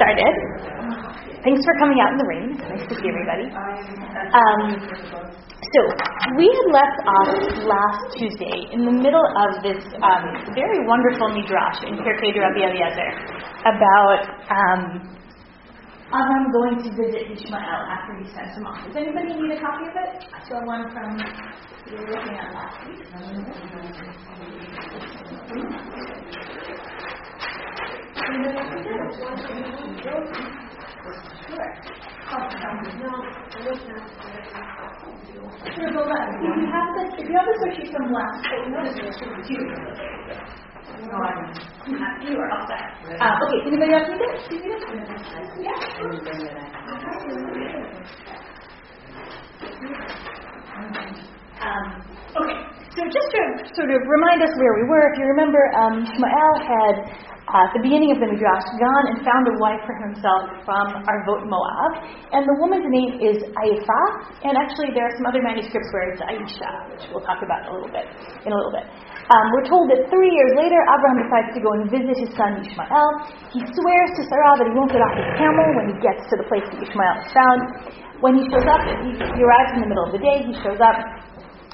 started. Thanks for coming out in the rain. Nice to see everybody. Um, so we had left off last Tuesday in the middle of this um, very wonderful midrash in Pirkei Rabbi Eliezer about um, Avram going to visit Ishmael after he sent him off. Does anybody need a copy of it? I one from we were looking at last week. Sure. If you have this, if you have this worksheet from last, oh, no, this is two. No, I don't. You are all set. Okay, anybody else need it? You? Yeah. Um, okay, so just to sort of remind us where we were, if you remember, um, Yishmael had uh, at the beginning of the Midrash gone and found a wife for himself from Arvot Moab, and the woman's name is Aifa, and actually there are some other manuscripts where it's Aisha, which we'll talk about in a little bit. In a little bit. Um, we're told that three years later, Abraham decides to go and visit his son Ishmael. He swears to Sarah that he won't get off his camel when he gets to the place that Ishmael is found. When he shows up, he, he arrives in the middle of the day. He shows up.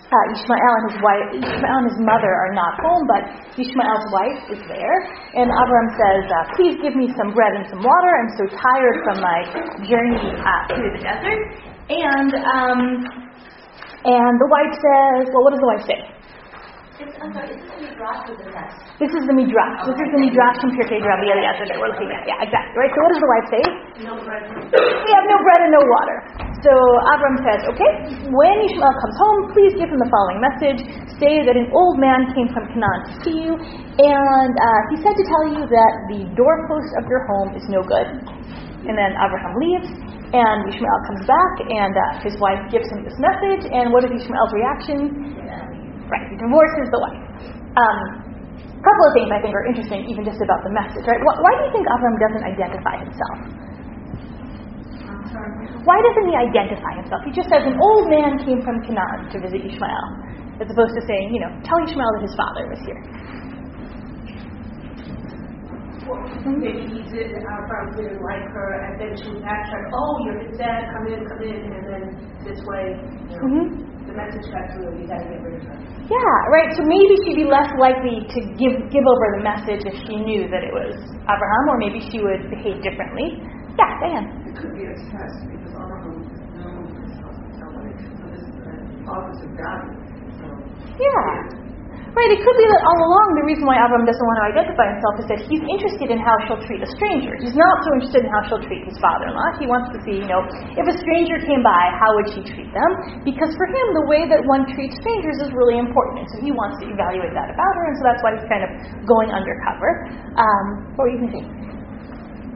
Uh, Ishmael and his wife, Ishmael and his mother are not home, but Ishmael's wife is there. And Abraham says, uh, "Please give me some bread and some water. I'm so tired from my journey uh, through the desert." And um, and the wife says, "Well, what does the wife say?" This is the Midrash. This is the Midrash from Pirkei Rabbi Eliezer that we're looking at. Yeah, exactly. Right. So what does the wife say? No bread. We have no bread and no water. So Abram says, okay, when Ishmael comes home, please give him the following message. Say that an old man came from Canaan to see you, and uh, he said to tell you that the doorpost of your home is no good. And then Abraham leaves, and Ishmael comes back, and uh, his wife gives him this message, and what is Ishmael's reaction? Right, he divorces the wife. Um, a couple of things I think are interesting, even just about the message, right? Why, why do you think Avram doesn't identify himself? Why doesn't he identify himself? He just says an old man came from Canaan to visit Ishmael, as opposed to saying, you know, tell Ishmael that his father was here. Maybe he did, Avram didn't like her, and then she backtracked, oh, you're his dad, come in, come in, and then this way, you know, Mhm. The message got through, you gotta get rid of her. Yeah, right. So maybe she'd be less likely to give give over the message if she knew that it was Abraham, or maybe she would behave differently. Yeah, Diane. It could be a test because Abraham knows himself somebody. So this is an opposite value. So Yeah. Right, it could be that all along the reason why Avram doesn't want to identify himself is that he's interested in how she'll treat a stranger. He's not so interested in how she'll treat his father in law. He wants to see, you know, if a stranger came by, how would she treat them? Because for him, the way that one treats strangers is really important. And so he wants to evaluate that about her, and so that's why he's kind of going undercover. Um, what were you to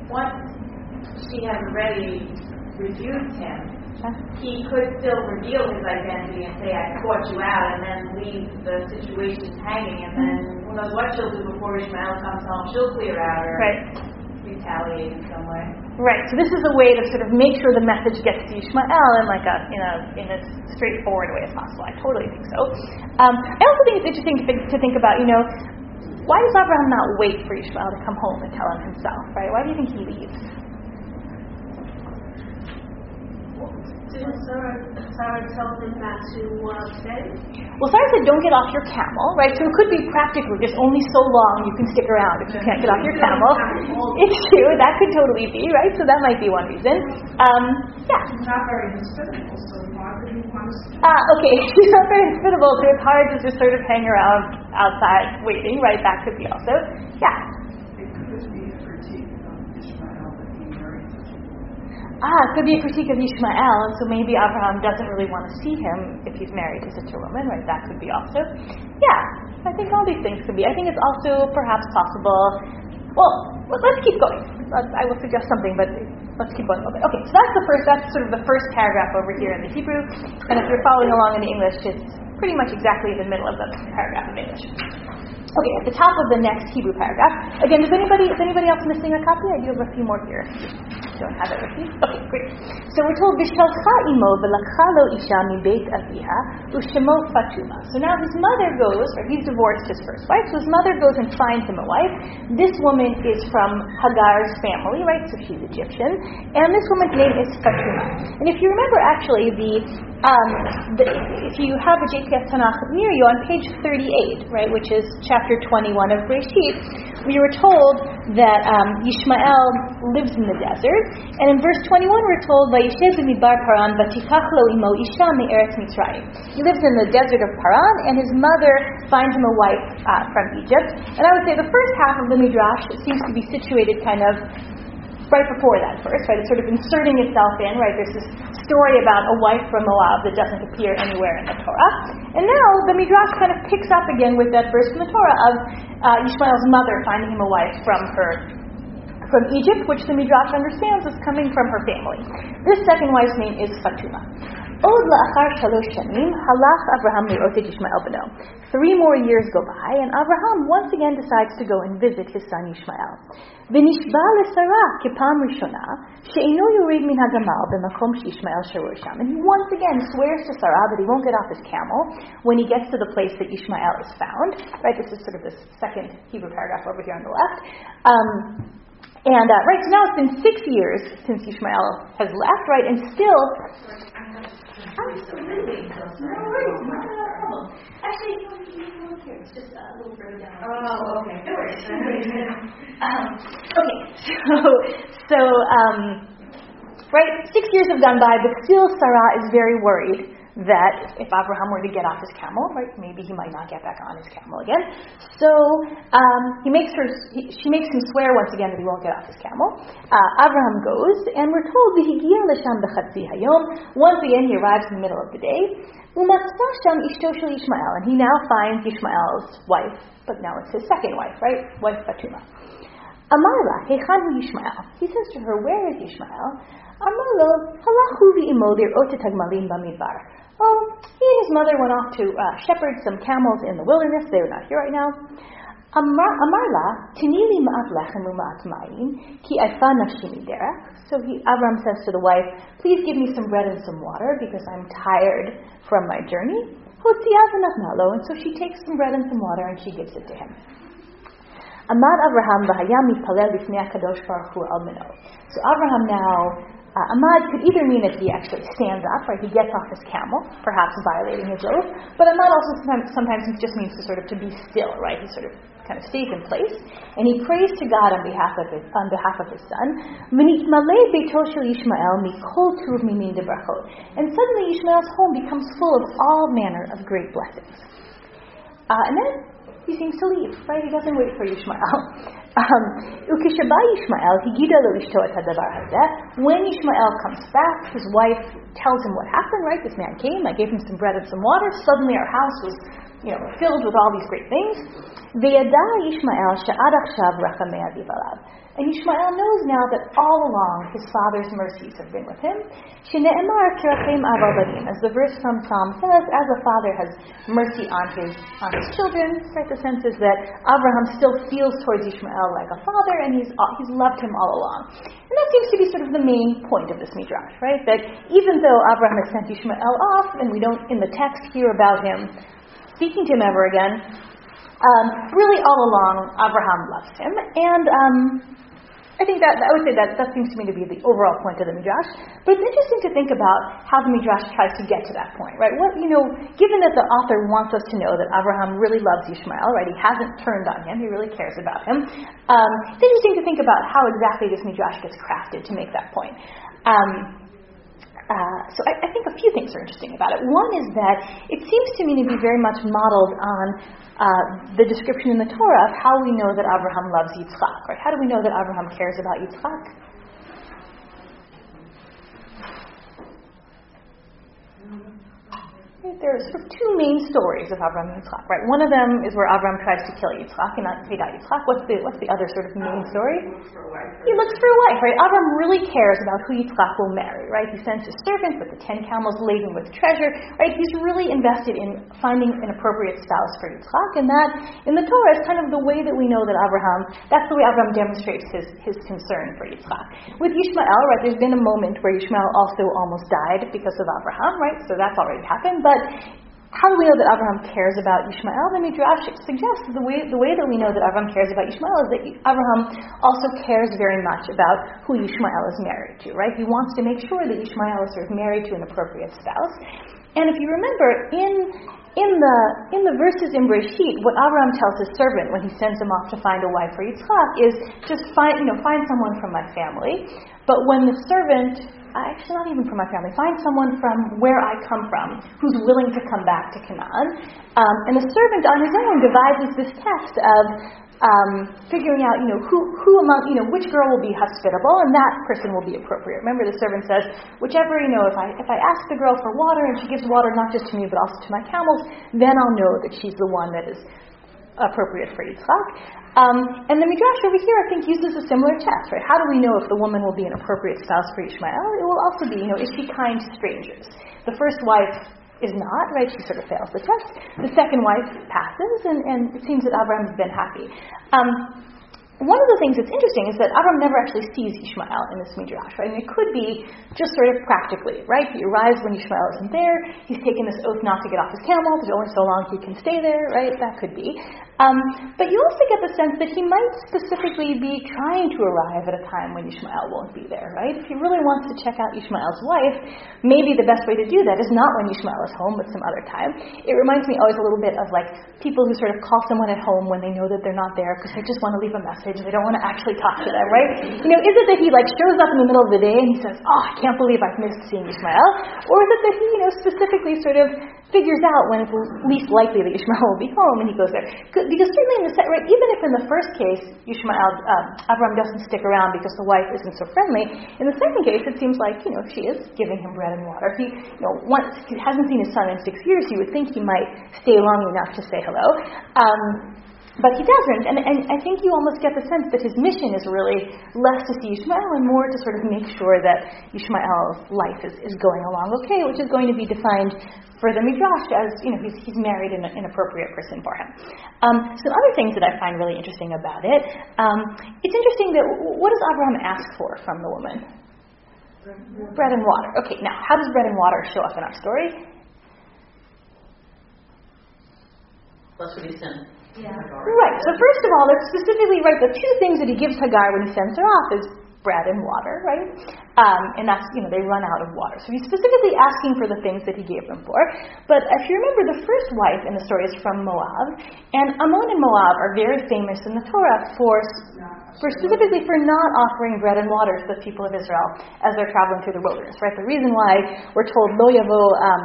once she had already refused him, Huh? he could still reveal his identity and say, I caught you out, and then leave the situation hanging, and then who knows what she'll do before Ishmael comes home. She'll clear out or Right. retaliate in some way. Right. So this is a way to sort of make sure the message gets to Ishmael in like a in a in as straightforward way as possible. I totally think so. Um, I also think it's interesting to think, to think about. You know, why does Abraham not wait for Ishmael to come home and tell him himself? Right. Why do you think he leaves? Didn't Sarah, Sarah tell not to uh, stay? Well, Sarah said, "Don't get off your camel." Right. So it could be practical. Just only so long you can stick around if you can't get off your camel. It's true. That could totally be right. So that might be one reason. Um, yeah. not very hospitable, so why would he want to Uh, okay, she's not very hospitable, so it's hard to just sort of hang around outside waiting, right? That could be also, yeah. It could be a critique of Ishmael that he married such a woman. Ah, it could be a critique of Ishmael, and so maybe Abraham doesn't really want to see him if he's married to such a woman, right? That could be also. Yeah, I think all these things could be. I think it's also perhaps possible. Well, let- let's keep going. I will suggest something, but let's keep going bit. Okay, so that's the first. That's sort of the first paragraph over here in the Hebrew, and if you're following along in the English, it's pretty much exactly the middle of the paragraph in English. Okay, at the top of the next Hebrew paragraph. Again, does anybody is anybody else missing a copy? I do have a few more here. Don't have it with me. Okay, great. So we're told Bishalcha imo v'lakcha lo isha mi beit aviha u'shemo fatuma. So now his mother goes, or he's divorced his first wife, so his mother goes and finds him a wife. This woman is from Hagar's family, right? So she's Egyptian, and this woman's name is Fatuma. And if you remember, actually, the um, the, if you have a JPS Tanakh near you, on page 38, right, which is chapter 21 of Breshit, we were told that um, Yishmael lives in the desert, and in verse 21 we're told, "Vayishev midbar Paran imo isha me'eretz Mitzrayim." He lives in the desert of Paran, and his mother finds him a wife uh, from Egypt. And I would say the first half of the midrash seems to be situated kind of right before that verse, right? It's sort of inserting itself in, right? There's this story about a wife from Moab that doesn't appear anywhere in the Torah. And now the Midrash kind of picks up again with that verse from the Torah of uh, Ishmael's mother finding him a wife from her from Egypt, which the Midrash understands is coming from her family. This second wife's name is Fatuma. Od la'achar shalosh shanim halach Abraham li'ot et Yishmael beno. Three more years go by, and Abraham once again decides to go and visit his son Ishmael. ונשבע לשרה כפעם ראשונה שאינו יוריד מן הגמל במקום שישמעאל שרור שם. And he once again swears to Sarah that he won't get off his camel when he gets to the place that Ishmael is found. Right, this is sort of the second Hebrew paragraph over here on the left. Um, and uh, right, so now it's been six years since Ishmael has left, right, and still. Absolutely. No worries, not a problem. Actually, you know, you can look here. It's just a little further down. Oh, okay. No worries. Um, okay, so so um, right, six years have gone by, but still Sarah is very worried that if Abraham were to get off his camel, right, maybe he might not get back on his camel again. So um, he makes her, he, she makes him swear once again that he won't get off his camel. Uh, Abraham goes, and we're told. Once again, he arrives in the middle of the day. And he now finds Yishmael's wife, but now it's his second wife, right, wife Fatuma. Amarla, Hechan hu Yishmael. He says to her, Where is Yishmael? Amarlo, Halahu v'imo lir'ot tagmalim bamidbar. Well, he and his mother went off to uh, shepherd some camels in the wilderness. They are not here right now. Amar, Amarla, ma'at lechem u'ma'at mayim, ki aifa nafshi miderech. So he, Avram says to the wife, Please give me some bread and some water because I'm tired from my journey. And so she takes some bread and some water and she gives it to him. V'haya mitpalel b'fnei HaKadosh Baruch Hu al mino. So Abraham now, uh, Amad could either mean that he actually stands up, right? He gets off his camel, perhaps violating his oath. But Amad also sometimes, just means to sort of to be still, right? He sort of kind of stays in place, and he prays to God on behalf of his on behalf of his son. And suddenly Yishmael's home becomes full of all manner of great blessings. Uh, and then he seems to leave, right? He doesn't wait for Yishmael. Ukishaba lo. When Yishmael comes back, his wife tells him what happened, right? This man came, I gave him some bread and some water. Suddenly our house was, you know, filled with all these great things. Ve'yada Yishmael sha'ad achshav rachamei. And Yishmael knows now that all along his father's mercies have been with him. As the verse from Psalm says, as a father has mercy on his on his children. Right, the sense is that Abraham still feels towards Ishmael like a father, and he's uh, he's loved him all along. And that seems to be sort of the main point of this midrash, right? That even though Abraham has sent Ishmael off, and we don't in the text hear about him speaking to him ever again, um, really all along Abraham loves him, and um, I think that I would say that that seems to me to be the overall point of the midrash. But it's interesting to think about how the midrash tries to get to that point, right? What you know, given that the author wants us to know that Abraham really loves Ishmael, right? He hasn't turned on him; he really cares about him. Um, it's interesting to think about how exactly this midrash gets crafted to make that point. Um, uh, so I, I, think a few things are interesting about it. One is that it seems to me to be very much modeled on uh, the description in the Torah of how we know that Abraham loves Yitzchak. Right? How do we know that Abraham cares about Yitzchak? There are sort of two main stories of Abraham and Yitzchak, right? One of them is where Abraham tries to kill Yitzchak and not take out Yitzchak. What's the what's the other sort of main story? He looks for a wife, right? Avram really cares about who Yitzchak will marry, right? He sends his servant with the ten camels laden with treasure, right? He's really invested in finding an appropriate spouse for Yitzchak, and that in the Torah is kind of the way that we know that Abraham, that's the way Abraham demonstrates his, his concern for Yitzchak. With Yishmael, right, there's been a moment where Yishmael also almost died because of Abraham, right? So that's already happened, but how do we know that Abraham cares about Ishmael? The Midrash suggests the way, the way that we know that Abraham cares about Ishmael is that Abraham also cares very much about who Ishmael is married to, right? He wants to make sure that Ishmael is sort of married to an appropriate spouse. And if you remember, in in the in the verses in Breshit, what Abraham tells his servant when he sends him off to find a wife for Yitzchak is just find you know find someone from my family. But when the servant actually not even from my family, find someone from where I come from who's willing to come back to Canaan. Um, and the servant on his own devises this test of um, figuring out, you know, who, who among, you know, which girl will be hospitable, and that person will be appropriate. Remember, the servant says, whichever, you know, if I if I ask the girl for water and she gives water not just to me but also to my camels, then I'll know that she's the one that is appropriate for Yitzchak. Um, and the Midrash over here, I think, uses a similar test, right? How do we know if the woman will be an appropriate spouse for Ishmael? It will also be, you know, is she kind to strangers? The first wife is not, right? She sort of fails the test. The second wife passes, and, and it seems that Abraham has been happy. Um, one of the things that's interesting is that Avram never actually sees Ishmael in this midrash, right? And it could be just sort of practically, right? He arrives when Ishmael isn't there. He's taken this oath not to get off his camel. There's only so long he can stay there, right? That could be. Um, but you also get the sense that he might specifically be trying to arrive at a time when Ishmael won't be there, right? If he really wants to check out Ishmael's wife, maybe the best way to do that is not when Ishmael is home, but some other time. It reminds me always a little bit of like people who sort of call someone at home when they know that they're not there because they just want to leave a message. They don't want to actually talk to them, right? You know, is it that he like shows up in the middle of the day and he says, "Oh, I can't believe I've missed seeing Ishmael," or is it that he, you know, specifically sort of figures out when it's least likely that Ishmael will be home and he goes there. Because certainly in the right, even if in the first case Ishmael, um, Avram doesn't stick around because the wife isn't so friendly, in the second case it seems like you know she is giving him bread and water. He, you know, once he hasn't seen his son in six years, you would think he might stay long enough to say hello. Um, but he doesn't, and, and I think you almost get the sense that his mission is really less to see Ishmael and more to sort of make sure that Ishmael's life is, is going along okay, which is going to be defined for the Midrash as, you know, he's, he's married an, an appropriate person for him. Um, some other things that I find really interesting about it, um, it's interesting that what does Abraham ask for from the woman? Bread and water. Okay, now, how does bread and water show up in our story? That's what he sent. Yeah. Right. So first of all, let's specifically write the two things that he gives Hagar when he sends her off is bread and water, right? Um, and that's, you know, they run out of water. So he's specifically asking for the things that he gave them for. But if you remember, the first wife in the story is from Moab, and Ammon and Moab are very famous in the Torah for, for specifically for not offering bread and water to the people of Israel as they're traveling through the wilderness, right? The reason why we're told Lo Yavo, um,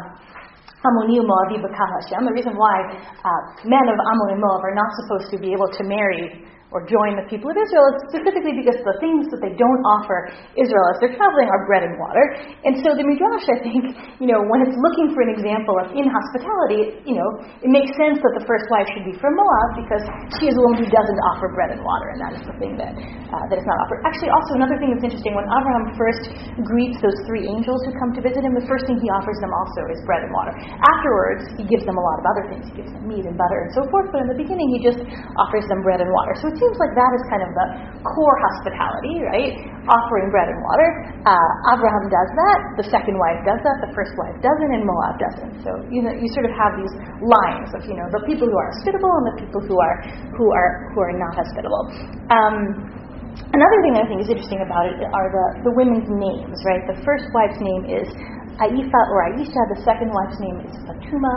Moavi Hashem. The reason why uh, men of Ammon and Moab are not supposed to be able to marry or join the people of Israel is specifically because the things that they don't offer Israel as they're traveling are bread and water. And so the Midrash, I think, you know, when it's looking for an example of inhospitality, you know, it makes sense that the first wife should be from Moab because she is the one who doesn't offer bread and water, and that is the thing that uh, that is not offered. Actually, also another thing that's interesting when Abraham first greets those three angels who come to visit him, the first thing he offers them also is bread and water. Afterwards, he gives them a lot of other things. He gives them meat and butter and so forth, but in the beginning, he just offers them bread and water. So it seems like that is kind of the core hospitality, right? Offering bread and water. Uh, Abraham does that. The second wife does that. The first wife doesn't, and Moab doesn't. So you know, you sort of have these lines of you know the people who are hospitable and the people who are who are who are not hospitable. Um, Another thing I think is interesting about it are the, the women's names, right? The first wife's name is Aifa or Aisha. The second wife's name is Fatuma.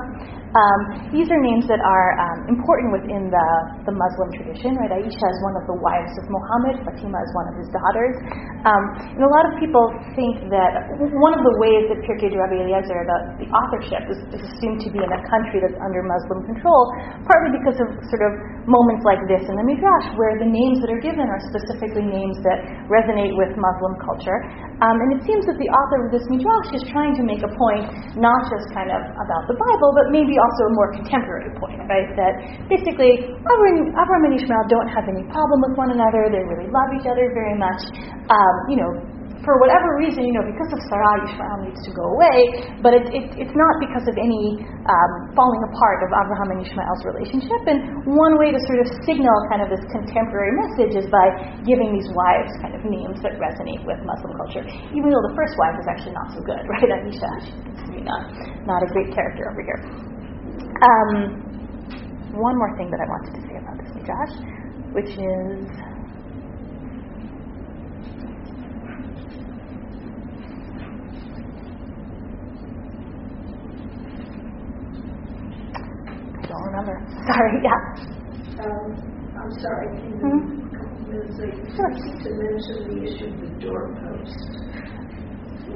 Um, these are names that are um, important within the, the Muslim tradition, right? Aisha is one of the wives of Muhammad, Fatima is one of his daughters. Um, and a lot of people think that one of the ways that Pirkei de Rabbi Eliezer, the, the authorship, is, is assumed to be in a country that's under Muslim control, partly because of sort of moments like this in the Midrash, where the names that are given are specifically names that resonate with Muslim culture. Um, and it seems that the author of this Midrash is trying to make a point, not just kind of about the Bible, but maybe also a more contemporary point, right? That basically Avram, Avram and Ishmael don't have any problem with one another. They really love each other very much. um, you know, for whatever reason, you know, because of Sarah, Yishmael needs to go away, but it, it, it's not because of any um, falling apart of Abraham and Ishmael's relationship. And one way to sort of signal kind of this contemporary message is by giving these wives kind of names that resonate with Muslim culture, even though the first wife is actually not so good, right? Aisha, she's not, not a great character over here. Um, one more thing that I wanted to say about this Josh, which is don't remember. Sorry, yeah. Um, I'm sorry, can you, Mhm. Ms. Lee, Sure. to mention the issue of the doorpost?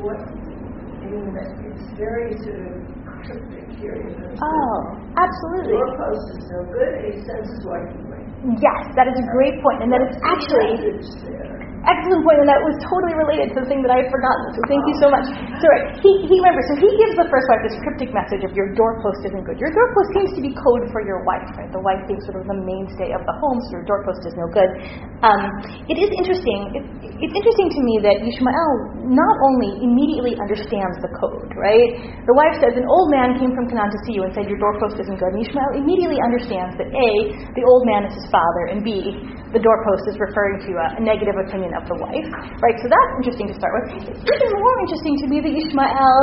What, I mean, it's very sort of cryptic here. you know, so Oh, absolutely. Doorpost is no good, it senses wiping away. Yes, that is a great point, and that is actually. Excellent point, and that was totally related to the thing that I had forgotten. So thank you so much. So right, he he remembers. So he gives the first wife this cryptic message of your doorpost isn't good. Your doorpost seems to be code for your wife, right? The wife being sort of the mainstay of the home, so your doorpost is no good. Um, it is interesting. It, it's interesting to me that Yishmael not only immediately understands the code, right? The wife says, An old man came from Canaan to see you and said, Your doorpost isn't good. And Yishmael immediately understands that A, the old man is his father, and B, the doorpost is referring to a, a negative opinion of the wife, right? So that's interesting to start with. It's even more interesting to me that Yishmael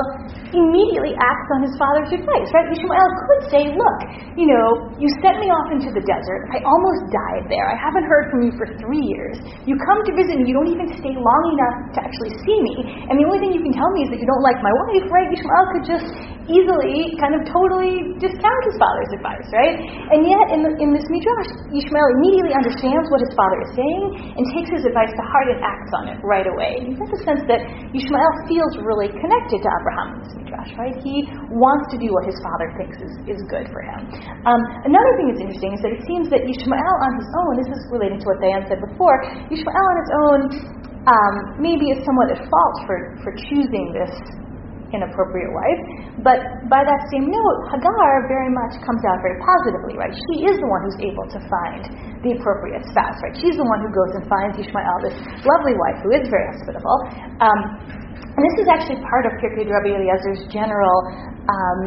immediately acts on his father's advice, right? Yishmael could say, Look, you know, you sent me off into the desert. I almost died there. I haven't heard from you for three years. You come to visit me. You don't even stay long enough to actually see me. And the only thing you can tell me is that you don't like my wife, right? Yishmael could just easily kind of totally discount his father's advice, right? And yet, in, the, in this midrash, Yishmael immediately understands what his father is saying and takes his advice to heart and acts on it right away. You get the sense that Yishmael feels really connected to Abraham in this midrash, right? He wants to do what his father thinks is, is good for him. Um, another thing that's interesting is that it seems that Yishmael on his own, this is relating to what Diane said before, Yishmael on his own um, maybe is somewhat at fault for, for choosing this inappropriate wife. But by that same note, Hagar very much comes out very positively, right? She is the one who's able to find the appropriate spouse, right? She's the one who goes and finds Ishmael, this lovely wife who is very hospitable. Um, and this is actually part of Pirkei Rabbi Eliezer's general um,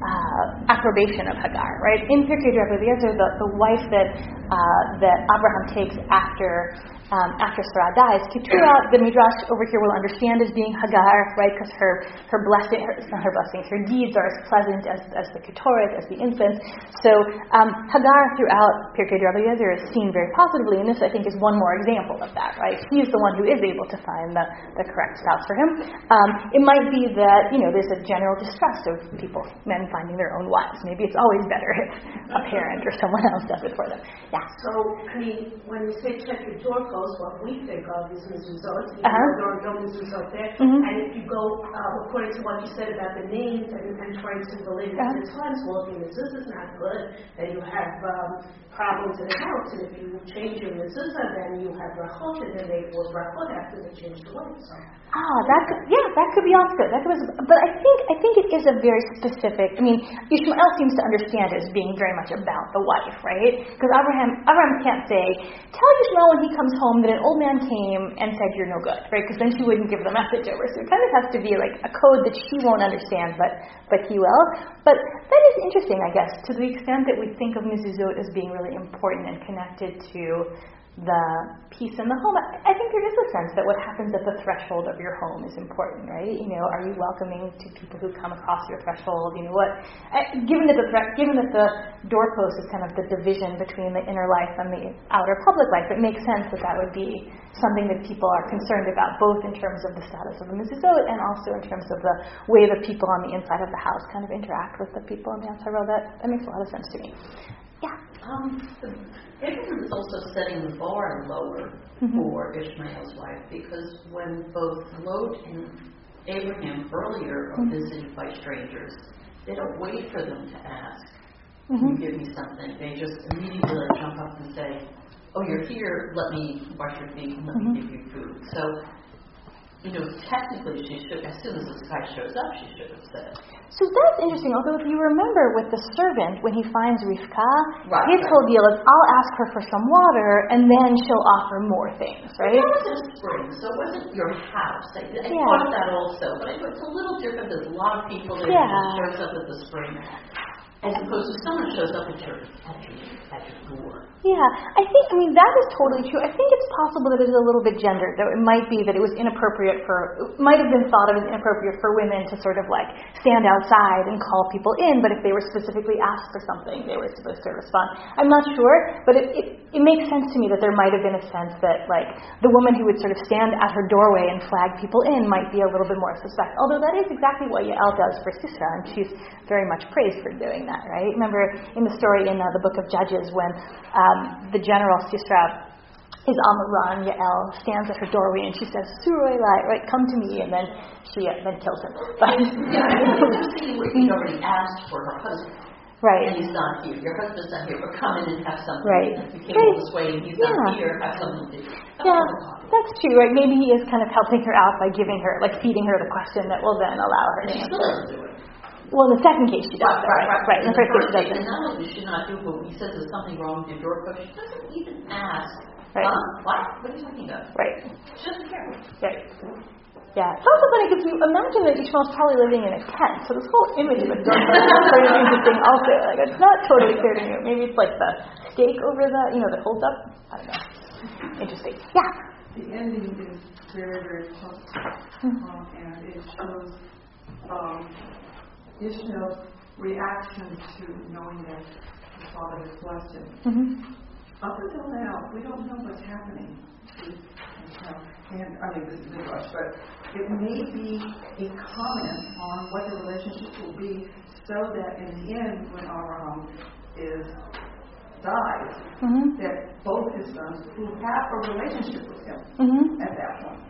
uh, approbation of Hagar, right? In Pirkei Rabbi Eliezer, the, the wife that uh, that Abraham takes after um, after Sarah dies, Keturah, the Midrash over here will understand as being Hagar, right? Because her her blessing, her, not her blessings, her deeds are as pleasant as, as the Keturah, as the incense. So um, Hagar throughout Pirkei Rabbi Eliezer is seen very positively, and this I think is one more example of that, right? He is the one who is able to find the, the correct spouse for him. Um, it might be that you know there's a general distrust of people, men finding their own wives. Maybe it's always better if a parent or someone else does it for them. Yeah. So, I mean, when we say check your door doorpost, what we think of is mezuzot. You Uh-huh. know, there are no mezuzot there. Mhm. And if you go, uh, according to what you said about the names and, and trying to relate it Uh-huh. to the times, well, if mezuzah is not good, then you have um, problems in the house. And if you change your mezuzah, then you have brachot, and then they will brachot after they change the way. So, Ah, that could, yeah, that could be also good. That could, but I think I think it is a very specific. I mean, Ishmael seems to understand it as being very much about the wife, right? Because Abraham Abraham can't say, tell Ishmael when he comes home that an old man came and said you're no good, right? Because then she wouldn't give the message over. So it kind of has to be like a code that she won't understand, but but he will. But that is interesting, I guess, to the extent that we think of mezuzot as being really important and connected to the peace in the home. I think there is a sense that what happens at the threshold of your home is important, right? You know, are you welcoming to people who come across your threshold? You know, what? Given that the thre- given that the doorpost is kind of the division between the inner life and the outer public life, it makes sense that that would be something that people are concerned about, both in terms of the status of the mezuzot and also in terms of the way the people on the inside of the house kind of interact with the people on the outside world. That that makes a lot of sense to me. Yeah. Um, Abraham is also setting the bar lower Mhm. for Ishmael's wife because when both Lot and Abraham earlier are Mhm. visited by strangers, they don't wait for them to ask, Mhm. Can you give me something? They just immediately jump up and say, Oh, you're here, let me wash your feet and let me give you food. So you know, technically she should, as soon as this guy shows up, she should have said. So that's interesting. Although if you remember with the servant, when he finds Rivka, Right, his right. whole deal is, I'll ask her for some water, and then she'll offer more things, right? It was a spring, so it wasn't your house. I, I Yeah. thought that also, but it's a little different. There's a lot of people there Yeah. shows up at the spring, as opposed to someone shows up at your at your, at your door. Yeah, I think, I mean, that is totally true. I think it's possible that it is a little bit gendered, though it might be that it was inappropriate for, might have been thought of as inappropriate for women to sort of like stand outside and call people in, but if they were specifically asked for something, they were supposed to respond. I'm not sure, but it, it, it makes sense to me that there might have been a sense that like the woman who would sort of stand at her doorway and flag people in might be a little bit more suspect. Although that is exactly what Yael does for Sisera, and she's very much praised for doing that, right? Remember in the story in uh, the book of Judges when um, the general Sisera is on the run, Yael stands at her doorway and she says, Suroilai, right, come to me, and then she uh, then kills him. But, Yeah, I mean, it's a scene where he'd already asked for her husband, and right. he's not here. Your husband's not here, but come in and have something. Right. You came all this way and he's not Yeah. here, have something to do. Yeah, that's true, right? Maybe he is kind of helping her out by giving her, like feeding her the question that will then allow her to And answer. Still doesn't do it. Well, in the second case she does, right, right, right. In the first case she doesn't. And not only does she not do it, but when he says there's something wrong with your door code, she doesn't even ask. Right. Huh? What? What are you talking about? Right, She doesn't care. right. Yeah, it's also funny because you imagine that Ishmael's probably living in a tent, so this whole image of a door code is sort of interesting also. Like, it's not totally clear to me. Maybe it's like the stake over the, you know, that holds up. I don't know. Interesting. Yeah. The ending is very, very positive, um, and it shows um, Ishmael's reaction to knowing that his father has blessed him. Mm-hmm. Up until now, we don't know what's happening to Ishmael. And I mean, this is Midrash, but it may be a comment on what the relationship will be, so that in the end, when Abraham is dies, Mm-hmm. that both his sons who have a relationship with him Mm-hmm. at that point share with him.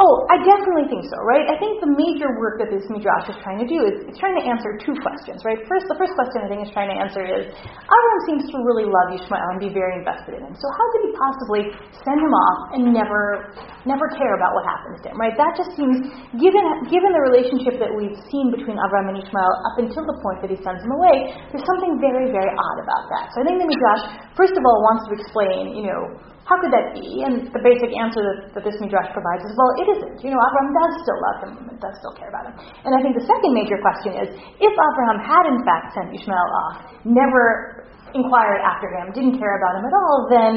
Oh, I definitely think so, right? I think the major work that this midrash is trying to do is it's trying to answer two questions, right? First, the first question I think is trying to answer is Avram seems to really love Ishmael and be very invested in him. So how could he possibly send him off and never, never care about what happens to him, right? That just seems, given given the relationship that we've seen between Avram and Ishmael up until the point that he sends him away, there's something very, very odd about that. So I think the midrash, first of all, wants to explain, you know, how could that be? And the basic answer that, that this midrash provides is, well, it isn't. You know, Abraham does still love him and does still care about him. And I think the second major question is, if Abraham had in fact sent Ishmael off, never inquired after him, didn't care about him at all, then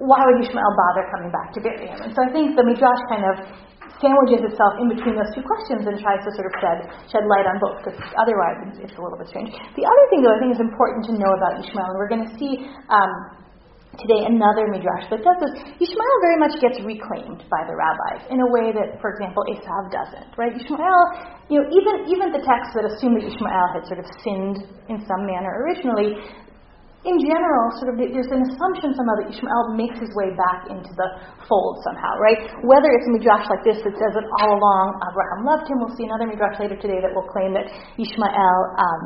why would Ishmael bother coming back to bury him? And so I think the midrash kind of sandwiches itself in between those two questions and tries to sort of shed shed light on both, because otherwise it's, a little bit strange. The other thing, though, I think is important to know about Ishmael, and we're going to see. Um, today another midrash that does this. Ishmael very much gets reclaimed by the rabbis in a way that, for example, Esav doesn't. Right? Ishmael, you know, even even the texts that assume that Ishmael had sort of sinned in some manner originally. In general, sort of, there's an assumption somehow that Ishmael makes his way back into the fold somehow, right? Whether it's a midrash like this that says that all along Abraham loved him, we'll see another midrash later today that will claim that Ishmael um,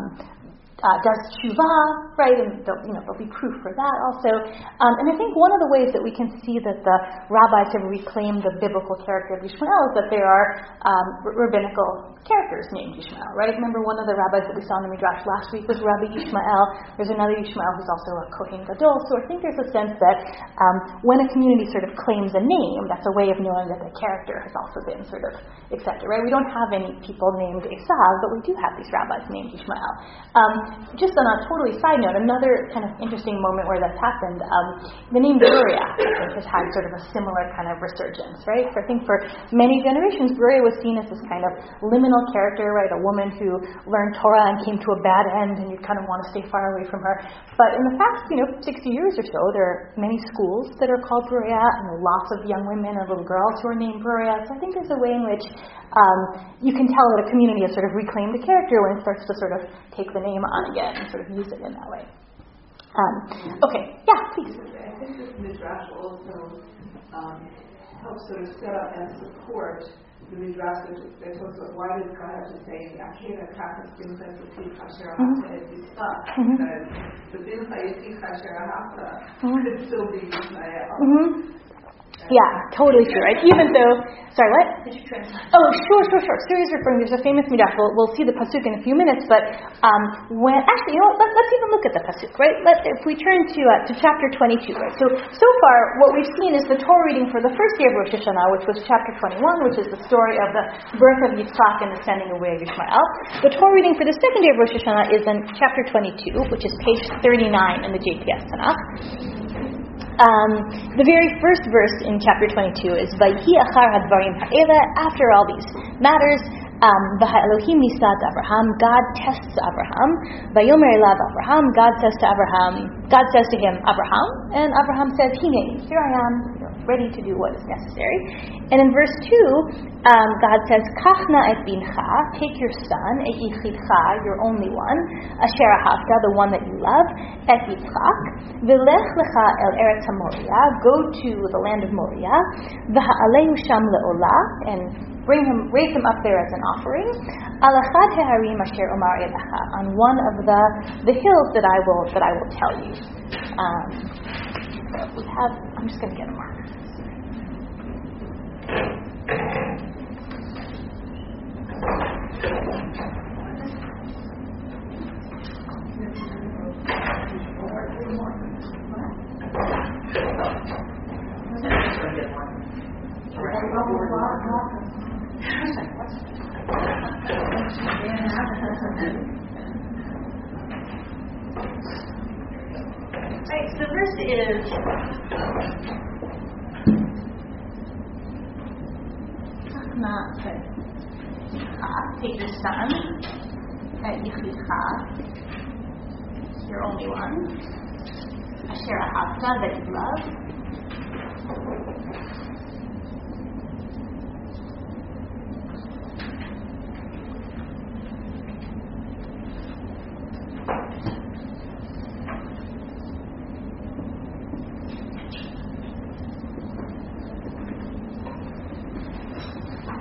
uh, does tshuva, right? And there'll, you know, there'll be proof for that also. Um, and I think one of the ways that we can see that the rabbis have reclaimed the biblical character of Ishmael is that there are um, rabbinical characters named Ishmael, right? Remember one of the rabbis that we saw in the Midrash last week was Rabbi Ishmael. There's another Ishmael who's also a Kohen Gadol. So I think there's a sense that um, when a community sort of claims a name, that's a way of knowing that the character has also been sort of accepted, right? We don't have any people named Esav, but we do have these rabbis named Ishmael. Just on a totally side note, another kind of interesting moment where that's happened, um, the name Bruriah I think, has had sort of a similar kind of resurgence, right? So I think for many generations, Bruriah was seen as this kind of liminal character, right? A woman who learned Torah and came to a bad end, and you kind of want to stay far away from her. But in the past, you know, 60 years or so, there are many schools that are called Bruriah, and lots of young women and little girls who are named Bruriah. So I think there's a way in which um, you can tell that a community has sort of reclaimed the character when it starts to sort of take the name on again and sort of use it in that way. Um, okay, yeah, please. I think this midrash also um, helps sort of set up and support the midrash that talks about why does God have to say Akira Kakas Bimcha Sufi Kasher Hata Etisah because the Bimcha Yeti Kasher Hata could still be. Yeah, totally true, right? Even though, sorry, what? Did you translate? Oh, sure, sure, sure. Suri is referring, there's a famous midrash, we'll, we'll see the pasuk in a few minutes, but um, when, actually, you know what, let, us even look at the pasuk, right? Let, if we turn to, uh, to chapter 22, right? So, so far, what we've seen is the Torah reading for the first day of Rosh Hashanah, which was chapter 21, which is the story of the birth of Yitzchak and the sending away of Ishmael. The Torah reading for the second day of Rosh Hashanah is in chapter 22, which is page 39 in the JPS Tanakh. Um, the very first verse in chapter 22 is Vayhi achar hadvarim ha'ela. After all these matters, um, Elohim nisat Abraham. God tests Abraham. Vayomer elav Abraham. God says to Abraham. God says to him, Abraham, and Abraham says, Hine, here I am, ready to do what is necessary. And in verse two, um, God says, Kachna et bincha. Take your son, et yichidcha, your only one, asher ahavta, the one that you love, et Yitzchak, v'lech lecha el eretz Moria. Go to the land of Moria, v'ha'alehu sham le'ola, and bring him, raise him up there as an offering. Alachad heharim asher omar elecha, on one of the the hills that I will that I will tell you. Um, we have. I'm just going to get a marker. Right, so this is not take your son at Yichidcha, your only one, Asher Ahavta that you love.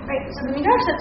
Right, so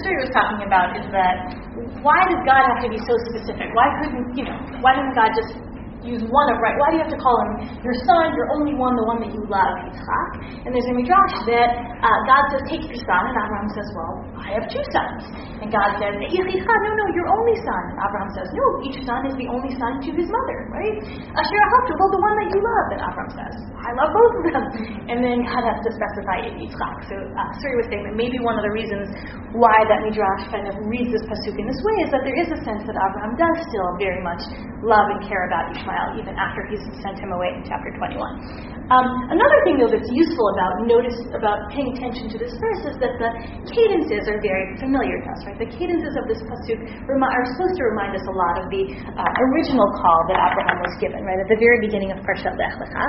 Suri was talking about is that why does God have to be so specific? Why couldn't, you know, why didn't God just use one of, right? Why do you have to call him your son, your only one, the one that you love, Yitzchak? And there's a midrash that uh, God says, take your son, and Abraham says, well, I have two sons. And God says, Yitzchak, no, no, your only son. Abraham says, no, each son is the only son to his mother, right? Asher well, the one that you love. And Abraham says, I love both of them. And then God has to specify Yitzchak. So uh, Suri was saying that maybe one of the reasons why that midrash kind of reads this pasuk in this way is that there is a sense that Abraham does still very much love and care about Ishmael, even after he's sent him away in chapter 21. Um, another thing, though, that's useful about notice about paying attention to this verse is that the cadences are very familiar to us, right? The cadences of this pasuk remi- are supposed to remind us a lot of the uh, original call that Abraham was given, right, at the very beginning of Parshat Lech Lecha.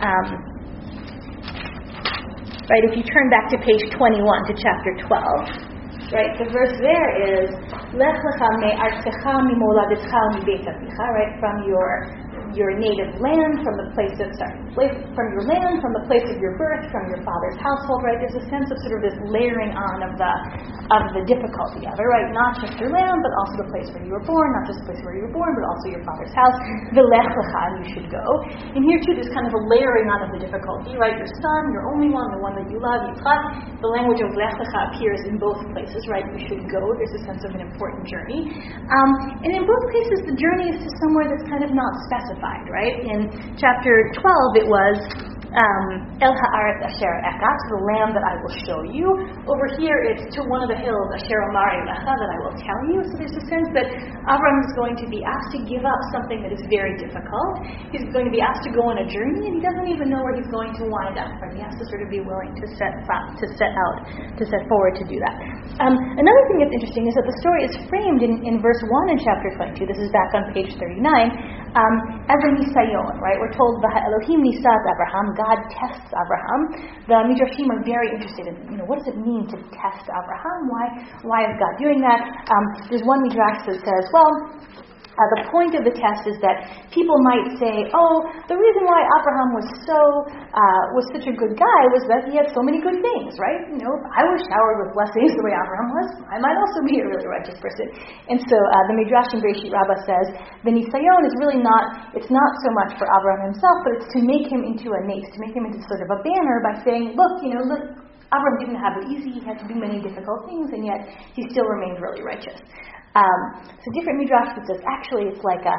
Um, right, if you turn back to page 21 to chapter 12, right? The verse there is Lech lecha me'artzecha mimoladetcha mibeit right? From your your native land, from the place of sorry, from your land, from the place of your birth, from your father's household, right? There's a sense of sort of this layering on of the of the difficulty of it, right? Not just your land, but also the place where you were born, not just the place where you were born, but also your father's house. The lech lecha, you should go. And here too, there's kind of a layering on of the difficulty, right? Your son, your only one, the one that you love, Yitzchak. The language of lech lecha appears in both places, right? You should go. There's a sense of an important journey. Um, and in both cases, the journey is to somewhere that's kind of not specified specified, right? In chapter 12, it was um, El Haaretz Asher Eka, to the land that I will show you. Over here, it's to one of the hills, Asher Omari Lecha, that I will tell you. So there's a sense that Avram is going to be asked to give up something that is very difficult. He's going to be asked to go on a journey, and he doesn't even know where he's going to wind up. But he has to sort of be willing to set to set out, to set forward to do that. Um, another thing that's interesting is that the story is framed in, in verse 1 in chapter 22. This is back on page 39. Um, as a nisayon, right? We're told, the Elohim nisat Abraham, God tests Abraham. The Midrashim are very interested in, you know, what does it mean to test Abraham? Why, why is God doing that? Um, there's one Midrash that says, well, uh, the point of the test is that people might say, "Oh, the reason why Abraham was so uh, was such a good guy was that he had so many good things, right? You know, if I was showered with blessings the way Abraham was, I might also be a really righteous person." And so uh, the Midrash in Bereshit Rabbah says the nisayon is really not, it's not so much for Abraham himself, but it's to make him into a nace, to make him into sort of a banner by saying, look, you know, look, Abraham didn't have it easy, he had to do many difficult things, and yet he still remained really righteous. Um, so different midrash that says actually it's like a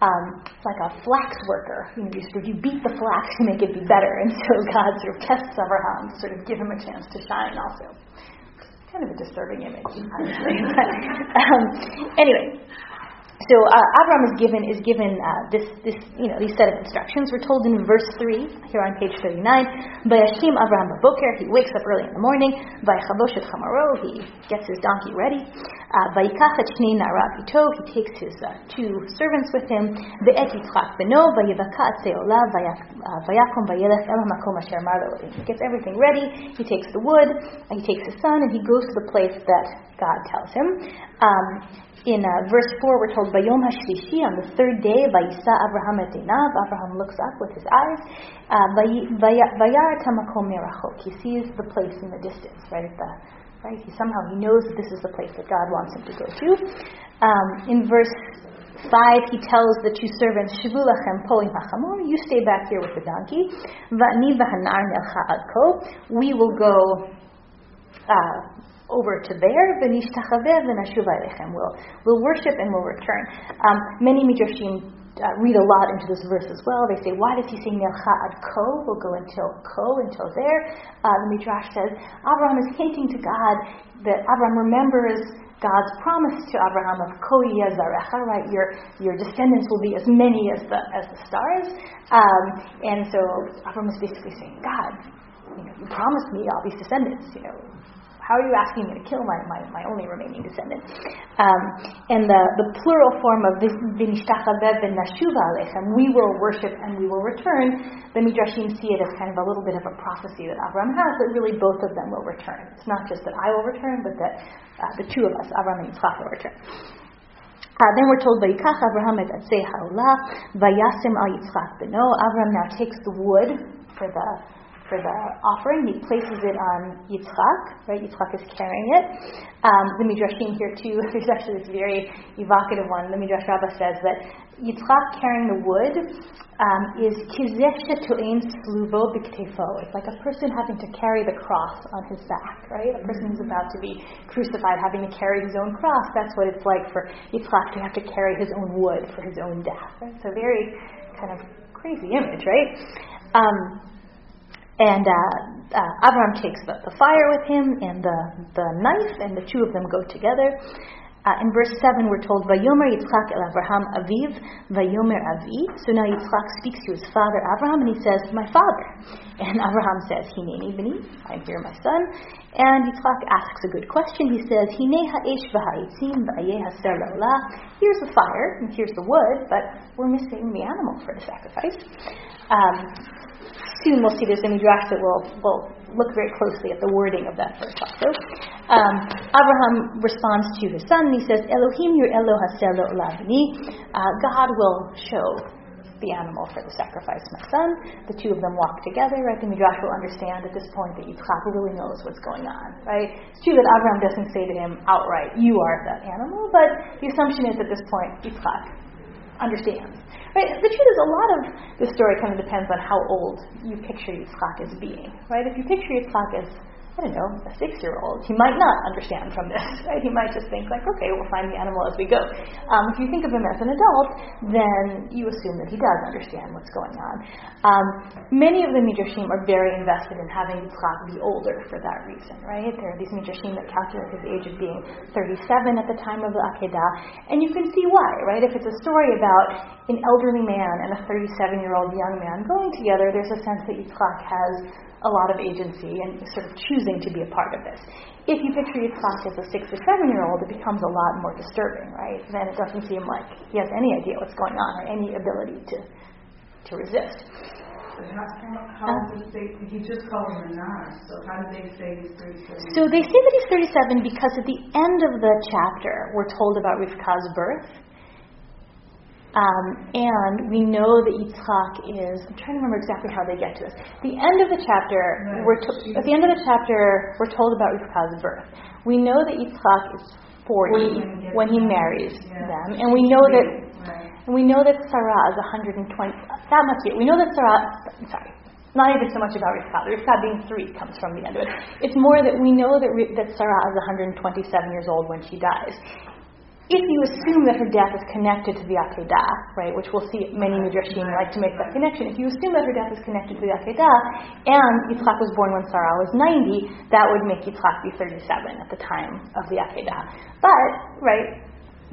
um, it's like a flax worker. You know, you sort of you beat the flax to make it be better, and so God sort of tests Abraham to sort of give him a chance to shine also. Kind of a disturbing image, honestly. but, um, anyway, so uh, Abraham is given is given uh, this this you know these set of instructions. We're told in verse three here on page thirty nine. Vayashim Abraham Boker. He wakes up early in the morning. Vaychabosh et chamaro. He gets his donkey ready. Uh, Vayikach et shnei narav. He takes his uh, two servants with him. Yitzchak beno. Vayivaka seolah. Vayakom vayelech el hamakom asher He gets everything ready. He takes the wood. He takes his son, and he goes to the place that God tells him. Um, in uh, verse 4, we're told, Bayom HaShlishi, on the third day, Vayisa Abraham et Einav, Abraham looks up with his eyes, uh, Vayar Tamakom Merachok, he sees the place in the distance, right? At the, right, he somehow, he knows that this is the place that God wants him to go to. Um, in verse 5, he tells the two servants, Shivu lachem you stay back here with the donkey, Va'ni v'hanar nelcha we will go uh, over to there, we'll, we'll worship and we'll return. Um, many midrashim uh, read a lot into this verse as well. They say, why does he say Nelcha ad Ko? We'll go until Ko, until there. Uh, the midrash says, Abraham is hinting to God that Abraham remembers God's promise to Abraham of Ko Zarecha, right? Your, your descendants will be as many as the, as the stars. Um, and so Abraham is basically saying, God, you know, you promised me all these descendants, you know, how are you asking me to kill my, my, my only remaining descendant? Um, and the, the plural form of alechem, we will worship and we will return, the Midrashim see it as kind of a little bit of a prophecy that Abraham has, that really both of them will return. It's not just that I will return, but that uh, the two of us, Abraham and Yitzchak, will return. Uh, then we're told, Vayikach Abraham et atzei ha'olah, vayasem al Yitzchak beno. Abraham now takes the wood for the for the offering. He places it on Yitzchak, right? Yitzchak is carrying it. Um, the Midrashim here too, there's actually this very evocative one. The Midrash Rabbah says that Yitzchak carrying the wood um, is kizeh sheto'en sluvo b'ktefo. It's like a person having to carry the cross on his back, right? A person who's about to be crucified having to carry his own cross. That's what it's like for Yitzchak to have to carry his own wood for his own death. Right? A very kind of crazy image, right? Um, and uh, uh, Abraham takes the, the, fire with him and the, the knife, and the two of them go together. Uh, in verse 7, we're told, Vayomer Yitzchak el Abraham aviv, Vayomer avi. So now Yitzchak speaks to his father Abraham, and he says, My father. And Abraham says, Hineni b'ni, I'm here, my son. And Yitzchak asks a good question. He says, Hine ha'esh v'ha'itzim v'ayeh haser Here's the fire, and here's the wood, but we're missing the animal for the sacrifice. Um, soon we'll see there's a midrash that will will look very closely at the wording of that verse also. Um, Abraham responds to his son and he says, Elohim your Elo haselo. Uh, God will show the animal for the sacrifice, my son. The two of them walk together, right? The Midrash will understand at this point that Yitzchak really knows what's going on, right? It's true that Abraham doesn't say to him outright, you are the animal, but the assumption is at this point, Yitzchak understands. Right? The truth is, a lot of the story kind of depends on how old you picture Yitzchak as being. Right? If you picture Yitzchak as I don't know, a six year old, he might not understand from this, right? He might just think like, okay, we'll find the animal as we go. Um, if you think of him as an adult, then you assume that he does understand what's going on. Um, many of the Midrashim are very invested in having Yitzchak be older for that reason, right? There are these Midrashim that calculate his age of being 37 at the time of the Akedah, and you can see why, right? If it's a story about an elderly man and a 37 year old young man going together, there's a sense that Yitzchak has a lot of agency and sort of choosing to be a part of this. If you picture Yitzchak as a six or seven year old, it becomes a lot more disturbing, right? Then it doesn't seem like he has any idea what's going on or any ability to to resist. How, how, how uh, they, he just called him a nar, so how do they say he's 37? So they say that he's 37 because at the end of the chapter, we're told about Rivka's birth, um, and we know that Yitzchak is. I'm trying to remember exactly how they get to this. The end of the chapter, we're to, at the end of the chapter, we're told about Rivka's birth. We know that Yitzchak is 40 when he, when he marries yeah. them, and we know that. Right. and we know that Sarah is 120. That must be it. We know that Sarah. Sorry, not even so much about Rivka. Rivka being three comes from the end of it. It's more that we know that, that Sarah is 127 years old when she dies. If you assume that her death is connected to the Akedah, right, which we'll see many Midrashim like to make that connection, if you assume that her death is connected to the Akedah, and Yitzchak was born when Sarah was 90, that would make Yitzchak be 37 at the time of the Akedah. But, right,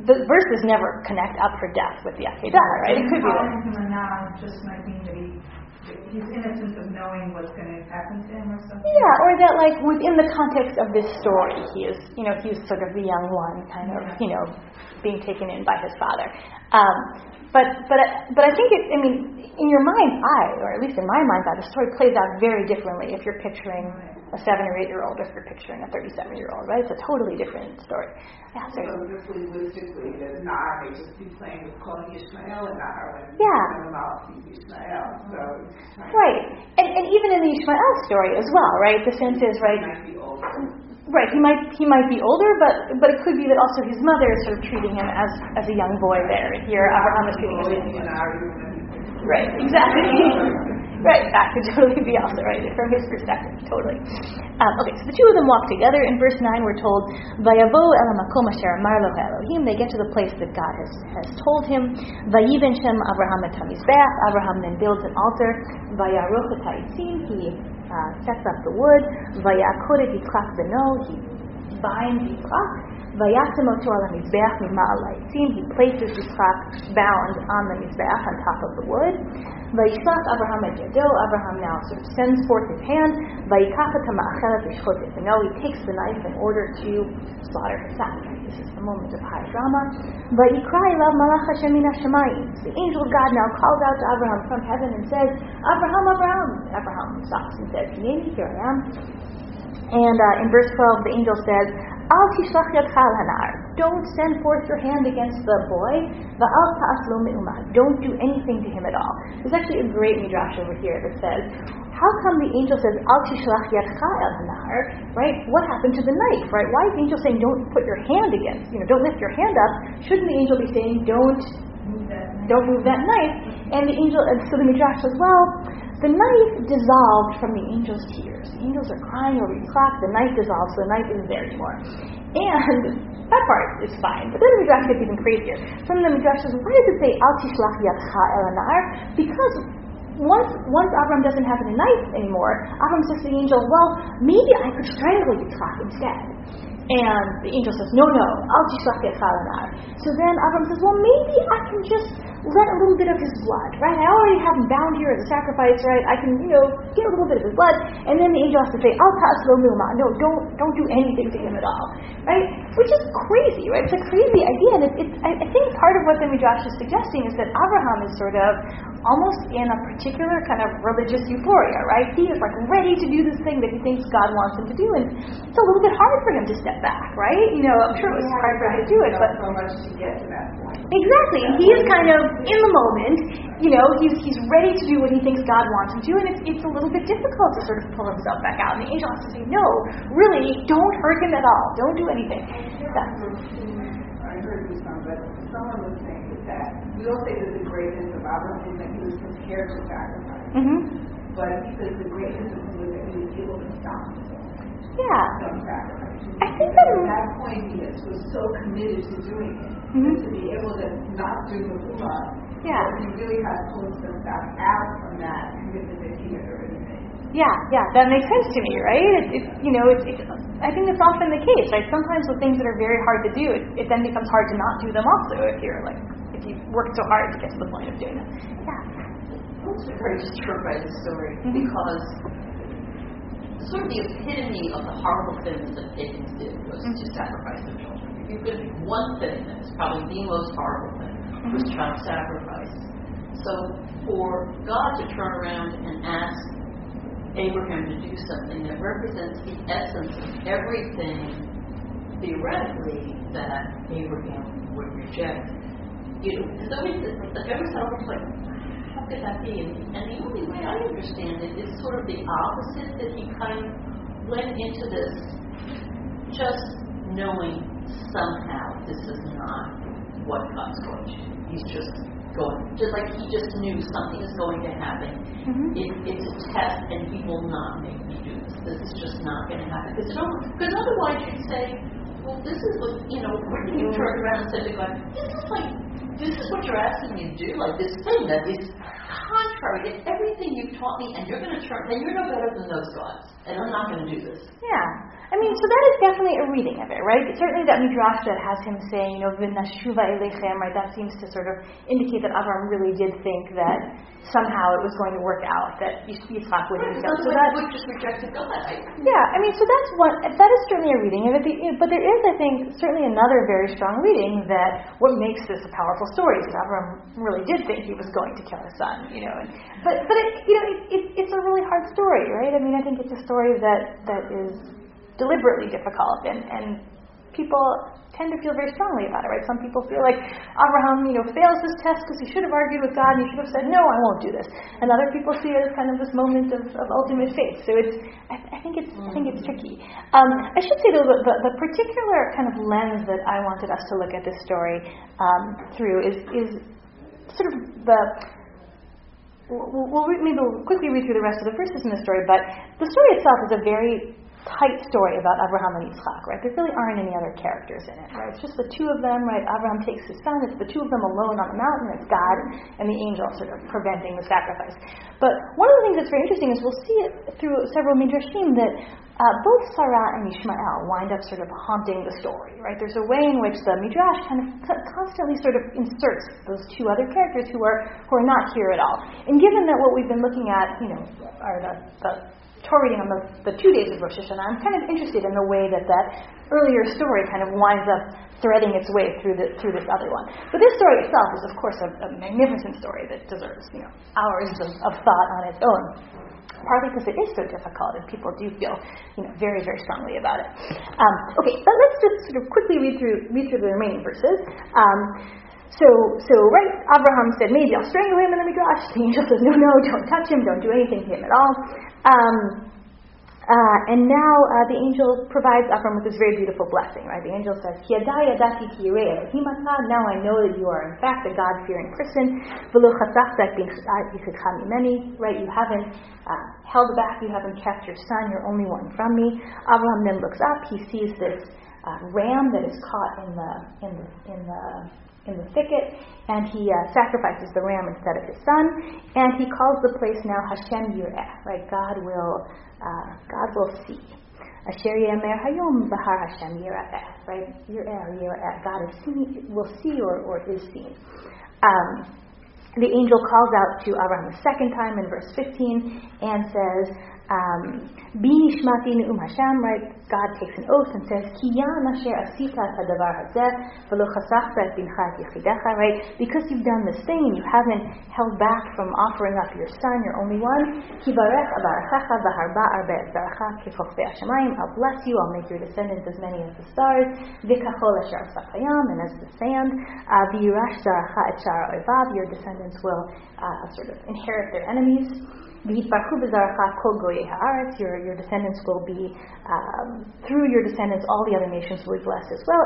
the verses never connect up her death with the Akedah, right? It could be that. Calling him a now just might mean that he, that he's innocent of knowing what's going to happen to him or something. Yeah, or that like within the context of this story, he is, you know, he's sort of the young one, kind of, you know, being taken in by his father. Um, but but but I think it. I mean, in your mind's eye, or at least in my mind's eye, the story plays out very differently if you're picturing a seven or eight year old, if you're picturing a 37 year old, right? It's a totally different story. Yeah, So just linguistically, that Nahar may just be playing with calling Ishmael and Nahar when Yeah. Ishmael. So it's kind of- Right, and and even in the Ishmael story as well, right? The sense is He right. might be older. Right, he might he might be older, but but it could be that also his mother is sort of treating him as as a young boy there. Here Abraham is treating him as a young boy. Nahar, even when Right, exactly. right, that could totally be also right from his perspective, totally. Um, okay, so the two of them walk together. In verse nine, we're told, "Vayavo el asher amar Elohim." They get to the place that God has has told him. Vayiven shem Abraham et hamizbeach. Abraham then builds an altar. Vayaruch et ha'itzim. He uh, sets up the wood. Vayakod et yitzchak beno. He binds Yitzchak. Vayasim oto al mizbeach mima'al ha'itzim. He places Yitzchak bound on the mizbeach on top of the wood. Vayishlach Abraham et yado. Abraham now sort of sends forth his hand. Vayikach et ha'ma'achelet v'shchot et beno. He takes the knife in order to slaughter his. This is the moment of high drama. Vayikra elav malach min. The angel of God now calls out to Abraham from heaven and says, Abraham, Abraham. Abraham stops and says, Hineni, here I am. And uh, in verse 12, the angel says, Al tishlach yadcha hanar. Don't send forth your hand against the boy. Va'al ta'as lo me'umah. Don't do anything to him at all. There's actually a great midrash over here that says, how come the angel says, Al tishlach yadcha hanar? Right? What happened to the knife? Right? Why is the angel saying, don't put your hand against, you know, don't lift your hand up? Shouldn't the angel be saying, don't don't move that knife. And the angel, and so the Midrash says, well, the knife dissolved from the angel's tears. The angels are crying over Yitzchak, the knife dissolves, so the knife isn't there anymore. And that part is fine. But then the Midrash gets even crazier. From the Midrash says, why does it say, Al tishlach yadcha el anar? Because once once Avram doesn't have a knife anymore, Avram says to the angel, well, maybe I could strangle Yitzchak instead. And the angel says, no, no, I'll chalanar. So then Avram says, well, maybe I can just let a little bit of his blood, right? I already have him bound here as a sacrifice, right? I can, you know, get a little bit of his blood. And then the angel has to say, Al ta'as lo milma. No, don't, don't do anything to him at all, right? Which is crazy, right? It's a crazy idea. And it, it's, I, I think part of what the Midrash is suggesting is that Abraham is sort of almost in a particular kind of religious euphoria, right? He is like ready to do this thing that he thinks God wants him to do, and it's a little bit hard for him to step back, right? You know, I'm sure it was hard for him to do it, but so much to get to that point. Exactly. And he is kind of in the moment, you know, he's he's ready to do what he thinks God wants him to, and it's it's a little bit difficult to sort of pull himself back out. And the angel has to say, No, really, don't hurt him at all. Don't do anything. That- I heard this one, but someone was saying that we all say that the greatness of Abraham is that he was prepared to sacrifice. Mhm. But he says the greatness of him was that he was able to stop himself Yeah. from sacrificing. I think that- at that point he is- was so committed to doing it. Mhm. To be able to not do the Puma, Yeah. he really has pulled himself out from that commitment that he had already made. Yeah, yeah, that makes sense to me, right? It, it, you know, it, it, I think that's often the case, right? Sometimes with things that are very hard to do, it, it then becomes hard to not do them also if you're like, if you work so hard to get to the point of doing them. Yeah. I was disturbed by this story Mhm. because sort of the epitome of the horrible things that pagans did was to Mhm. sacrifice their children. If you could pick one thing that was probably the most horrible thing was Mhm. child sacrifice. So for God to turn around and ask Abraham to do something that represents the essence of everything theoretically that Abraham would reject, you know, it's, the every time it's like, how could that be? And, the only way I understand it is sort of the opposite, that he kind of went into this just knowing somehow this is not what God's going to do. He's just going, just like he just knew something is going to happen. Mhm. It, it's a test, and he will not make me do this. This is just not going to happen. Because because otherwise you'd say, well, this is what you know. When you turn around and say to God, this is like this is what you're asking me to do, like this thing that is contrary to everything you've taught me, and you're going to turn, and you're no better than those gods, and I'm not going to do this. Yeah. I mean, so that is definitely a reading of it, right? Certainly that midrash that has him saying, you know, v'nashuva elechem, right? That seems to sort of indicate that Avram really did think that somehow it was going to work out, that Yitzchak would be so. So that, would just rejected God. Yeah, I mean, so that's one. That is certainly a reading of it. But there is, I think, certainly another very strong reading that what makes this a powerful story is that Avram really did think he was going to kill his son, you know. And, but but it, you know, it, it, it's a really hard story, right? I mean, I think it's a story that that is deliberately difficult, and and people tend to feel very strongly about it, right? Some people feel like Abraham, you know, fails his test because he should have argued with God and he should have said, no, I won't do this. And other people see it as kind of this moment of, of ultimate faith. So it's, I, I think it's, I think it's tricky. Um, I should say though, that the, the particular kind of lens that I wanted us to look at this story um, through is, is sort of the we'll, we'll maybe we'll quickly read through the rest of the verses in the story, but the story itself is a very tight story about Abraham and Yitzchak, right? There really aren't any other characters in it, right? It's just the two of them, right? Abraham takes his son, it's the two of them alone on the mountain, it's God and the angel sort of preventing the sacrifice. But one of the things that's very interesting is we'll see it through several midrashim that uh, both Sarah and Ishmael wind up sort of haunting the story, right? There's a way in which the midrash kind of co- constantly sort of inserts those two other characters who are who are not here at all. And given that what we've been looking at, you know, are the, the Torah reading on the, the two days of Rosh Hashanah, I'm kind of interested in the way that that earlier story kind of winds up threading its way through the through this other one. But this story itself is, of course, a, a magnificent story that deserves you know hours of, of thought on its own. Partly because it is so difficult, and people do feel, you know, very, very strongly about it. Um, okay, but let's just sort of quickly read through read through the remaining verses. Um, so, so right, Abraham said, maybe I'll strangle him in the midrash. The angel says, no, no, don't touch him, don't do anything to him at all. Um, uh, and now uh, the angel provides Avram with this very beautiful blessing, right? The angel says, "Ki yadai yadati ki yirei Now I know that you are in fact a God-fearing person. Right? You haven't uh, held back. You haven't kept your son, your only one, from me. Abraham then looks up. He sees this uh, ram that is caught in the in the in the in the thicket, and he uh, sacrifices the ram instead of his son, and he calls the place now Hashem Yireh, right? God will, uh, God will see. Asher Yemer Hayom Bahar Hashem Yireh, right? Yireh, Yireh. God is seen, will see or, or is seen. Um, the angel calls out to Abraham a second time in verse 15 and says, um, nishmati ne'um Hashem, right? God takes an oath and says, hadavar hazeh, v'lo chasachta et bincha et yichidecha, right? Because you've done this thing you haven't held back from offering up your son, your only one, abarachecha v'harba arbe et zaracha kifochve hashemayim, I'll bless you, I'll make your descendants as many as the stars, v'kachol asher asapayam, and as the sand, v'yirash zaracha et shara oivav, your descendants will uh, sort of inherit their enemies. Your your descendants will be um, through your descendants all the other nations will be blessed as well.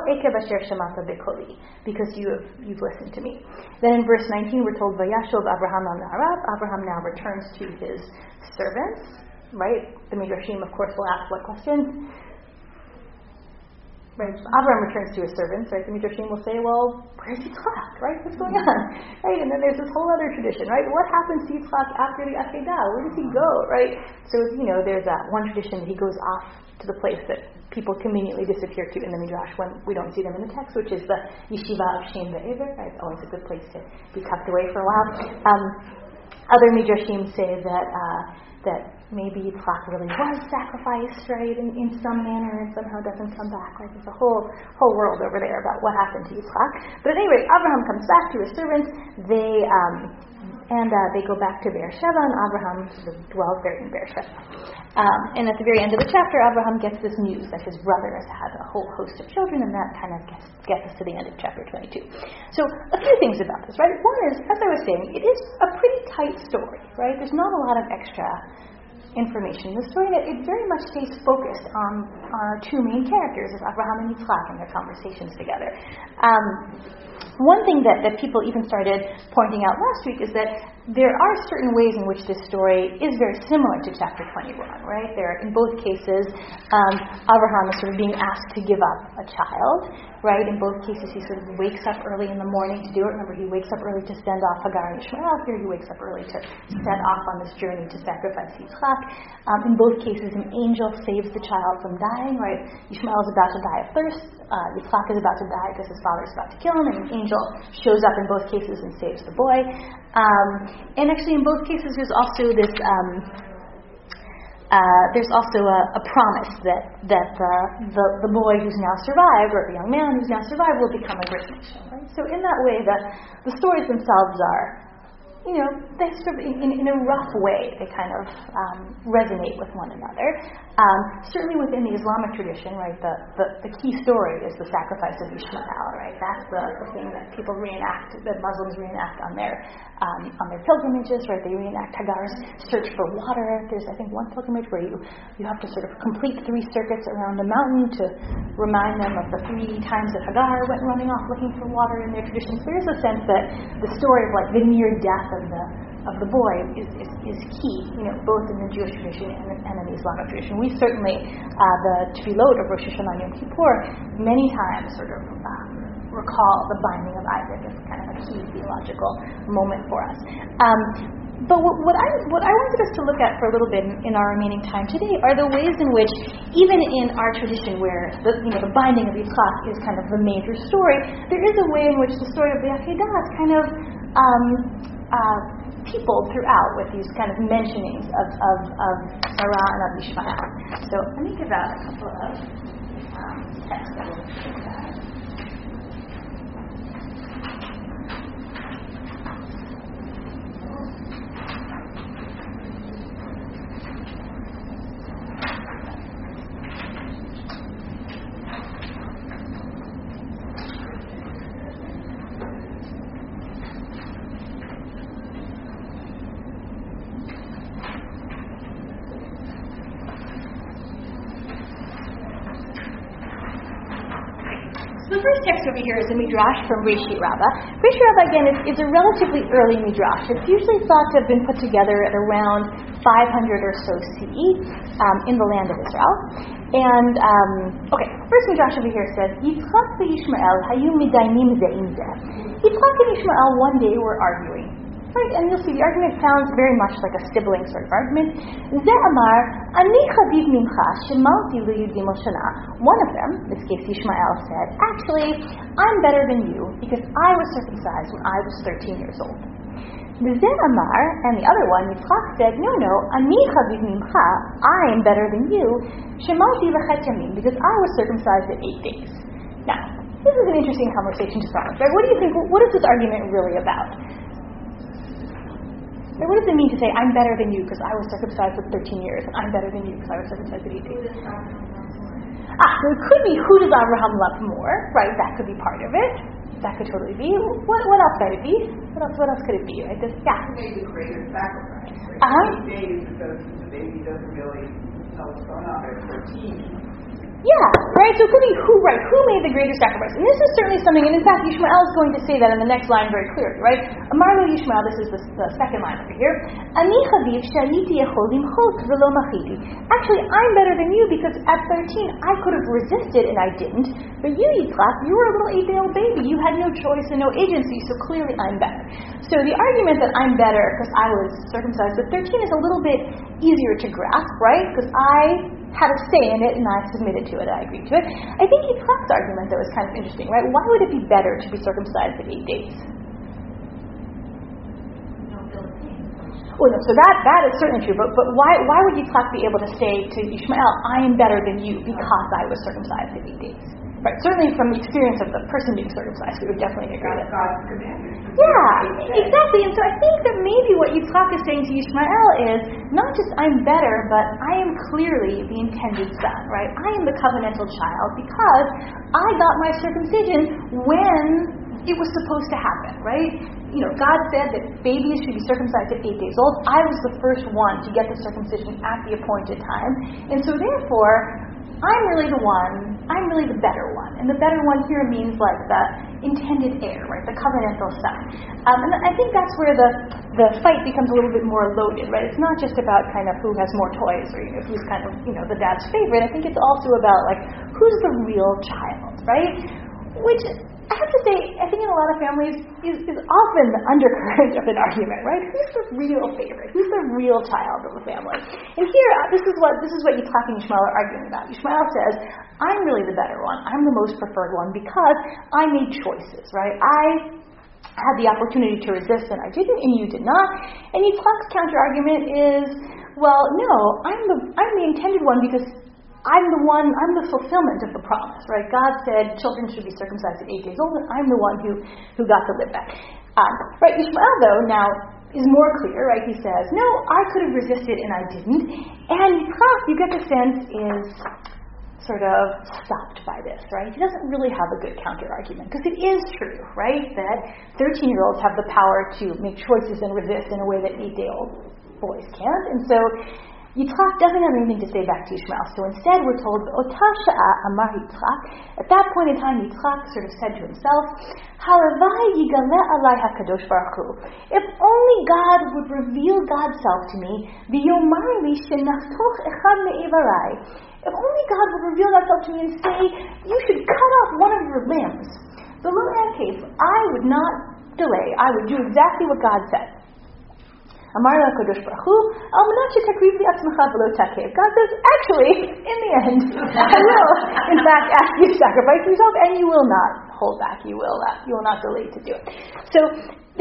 Because you have you've listened to me. Then in verse 19 we're told Vayashov Abraham. Abraham now returns to his servants. Right? The Midrashim, of course, will ask what questions. Right. Abraham returns to his servants, right? The Midrashim will say, well, where's Yitzchak, right? What's going on? Right? And then there's this whole other tradition, right? What happens to Yitzchak after the Akedah? Where does he go, right? So, you know, there's that one tradition that he goes off to the place that people conveniently disappear to in the Midrash when we don't see them in the text, which is the Yeshiva of Shem Be'ever, right? It's always a good place to be tucked away for a while. Um, other Midrashim say that, uh, that maybe Yitzchak really was sacrificed, right, in, in some manner and somehow doesn't come back. Like there's a whole whole world over there about what happened to Yitzchak. But at any rate, Abraham comes back to his servants. They um, and uh, they go back to Beersheba, and Abraham sort of dwells there in Beersheba. Um, and at the very end of the chapter, Abraham gets this news that his brother has had a whole host of children, and that kind of gets, gets us to the end of chapter 22. So, a few things about this, right? One is, as I was saying, it is a pretty tight story, right? There's not a lot of extra information the story that it very much stays focused on, our two main characters, of Abraham and Yitzchak, and their conversations together. Um, one thing that, that people even started pointing out last week is that there are certain ways in which this story is very similar to chapter 21, right? There, in both cases, um, Abraham is sort of being asked to give up a child, right? In both cases, he sort of wakes up early in the morning to do it. Remember, he wakes up early to send off Hagar and Ishmael. Here, he wakes up early to set off on this journey to sacrifice Yitzchak. Um, in both cases, an angel saves the child from dying, right? Ishmael is about to die of thirst. Uh, Yitzchak is about to die because his father is about to kill him, and an angel shows up in both cases and saves the boy. Um, and actually, in both cases, there's also this. Um, uh, there's also a, a, promise that that the, the, the boy who's now survived, or the young man who's now survived, will become a great nation. Right? So in that way, the the stories themselves are you know, they sort of, in, in, a rough way, they kind of um, resonate with one another. Um, certainly within the Islamic tradition, right, the, the, the, key story is the sacrifice of Ishmael, right? That's the, the thing that people reenact, that Muslims reenact on their, um, on their pilgrimages, right? They reenact Hagar's search for water. There's, I think, one pilgrimage where you, you have to sort of complete three circuits around the mountain to remind them of the three times that Hagar went running off looking for water in their traditions. There is a sense that the story of like the near death of the of the boy is, is, is key, you know, both in the Jewish tradition and, and in the Islamic tradition. We certainly, uh, the Tefillot of Rosh Hashanah Yom Kippur, many times sort of um, recall the binding of Isaac as kind of a key theological moment for us. Um, but what, what, I, what I wanted us to look at for a little bit in, in, our remaining time today are the ways in which, even in our tradition where the, you know, the binding of Yitzchak is kind of the major story, there is a way in which the story of the Akedah is kind of um, uh, people throughout with these kind of mentionings of, of, of Sarah and of Ishmael. So let me give out a couple of um, texts that will here is a midrash from Reshit Rabbah. Reshit Rabbah, again, is, is, a relatively early midrash. It's usually thought to have been put together at around 500 or so CE um, in the land of Israel. And, um, okay, first midrash over here says, Yitzchak Ishmael hayu midainim ze'im Yitzchak and Ishmael one day were arguing. Right, and you'll see the argument sounds very much like a sibling sort of argument. Ze amar, ani chaviv mimcha, shemalti liyudim One of them, in this case Ishmael, said, actually, I'm better than you because I was circumcised when I was 13 years old. Ze amar, and the other one, Yitzchak, said, no, no, ani chaviv mimcha, I am better than you, shemalti yamim, because I was circumcised at eight days. Now, this is an interesting conversation to start with, right? What do you think, what is this argument really about? What does it mean to say, I'm better than you because I was circumcised with 13 years, and I'm better than you because I was circumcised at 18? Ah, so it could be who does Abraham love more, right? That could be part of it. That could totally be. What, what else might it be? What else, what else could it be, right? This, yeah. Maybe greater sacrifice. Right? Uh-huh. Days because the baby doesn't really know what's going on at 13 yeah, right? So it could be who, right? Who made the greater sacrifice? And this is certainly something, and in fact, Yishmael is going to say that in the next line very clearly, right? Amarlo Yishmael, this is the, the second line over here. Ani chaviv shaliti velo machiti. Actually, I'm better than you because at 13 I could have resisted and I didn't. But you, Yitzchak, you were a little eight-day-old baby. You had no choice and no agency, so clearly I'm better. So the argument that I'm better because I was circumcised at 13 is a little bit easier to grasp, right? Because I had a say in it and I submitted to it, I agreed to it. I think Yitzchak's argument, though, is kind of interesting, right? Why would it be better to be circumcised at eight days? Well, so that, that is certainly true, but, but why, why would Yitzchak be able to say to Ishmael, I am better than you because I was circumcised at eight days? Right, certainly from the experience of the person being circumcised, we would definitely agree that. God's commandment. Yeah, exactly. And so I think that maybe what Yitzchak is saying to Ishmael is not just I'm better, but I am clearly the intended son, right? I am the covenantal child because I got my circumcision when it was supposed to happen, right? You know, God said that babies should be circumcised at eight days old. I was the first one to get the circumcision at the appointed time. And so therefore, I'm really the one, I'm really the better one. And the better one here means like the intended heir, right? The covenantal son. Um, and I think that's where the, the fight becomes a little bit more loaded, right? It's not just about kind of who has more toys or you know, who's kind of, you know, the dad's favorite. I think it's also about like who's the real child, right? Which I have to say, I think in a lot of families is, is often the undercurrent of an argument, right? Who's the real favorite? Who's the real child of the family? And here, uh, this is what this is what Yitzchak and Yishmael are arguing about. Yishmael says, "I'm really the better one. I'm the most preferred one because I made choices, right? I." Had the opportunity to resist and I didn't, and you did not. And Yitzchak's counter argument is, well, no, I'm the I'm the intended one because I'm the one, I'm the fulfillment of the promise, right? God said children should be circumcised at eight days old, and I'm the one who, who got to live that. Um, right, Ishmael, though, now is more clear, right? He says, No, I could have resisted and I didn't. And Yitzchak, you get the sense, is sort of stopped by this, right? He doesn't really have a good counter argument because it is true, right, that 13 year olds have the power to make choices and resist in a way that eight day old boys can't. And so Yitzchak doesn't have anything to say back to Ishmael. So instead, we're told, Amar Yitzchak. At that point in time, Yitzchak sort of said to himself, alai hakadosh baruch Hu. If only God would reveal God's self to me, li echad me'ivarai. If only God would reveal that self to me and say, you should cut off one of your limbs. So in that case, I would not delay. I would do exactly what God said. Amar Kodesh Baruch Hu, Al God says, actually, in the end, I will, in fact, ask you to sacrifice yourself, and you will not hold back. You will not. You will not delay to do it. So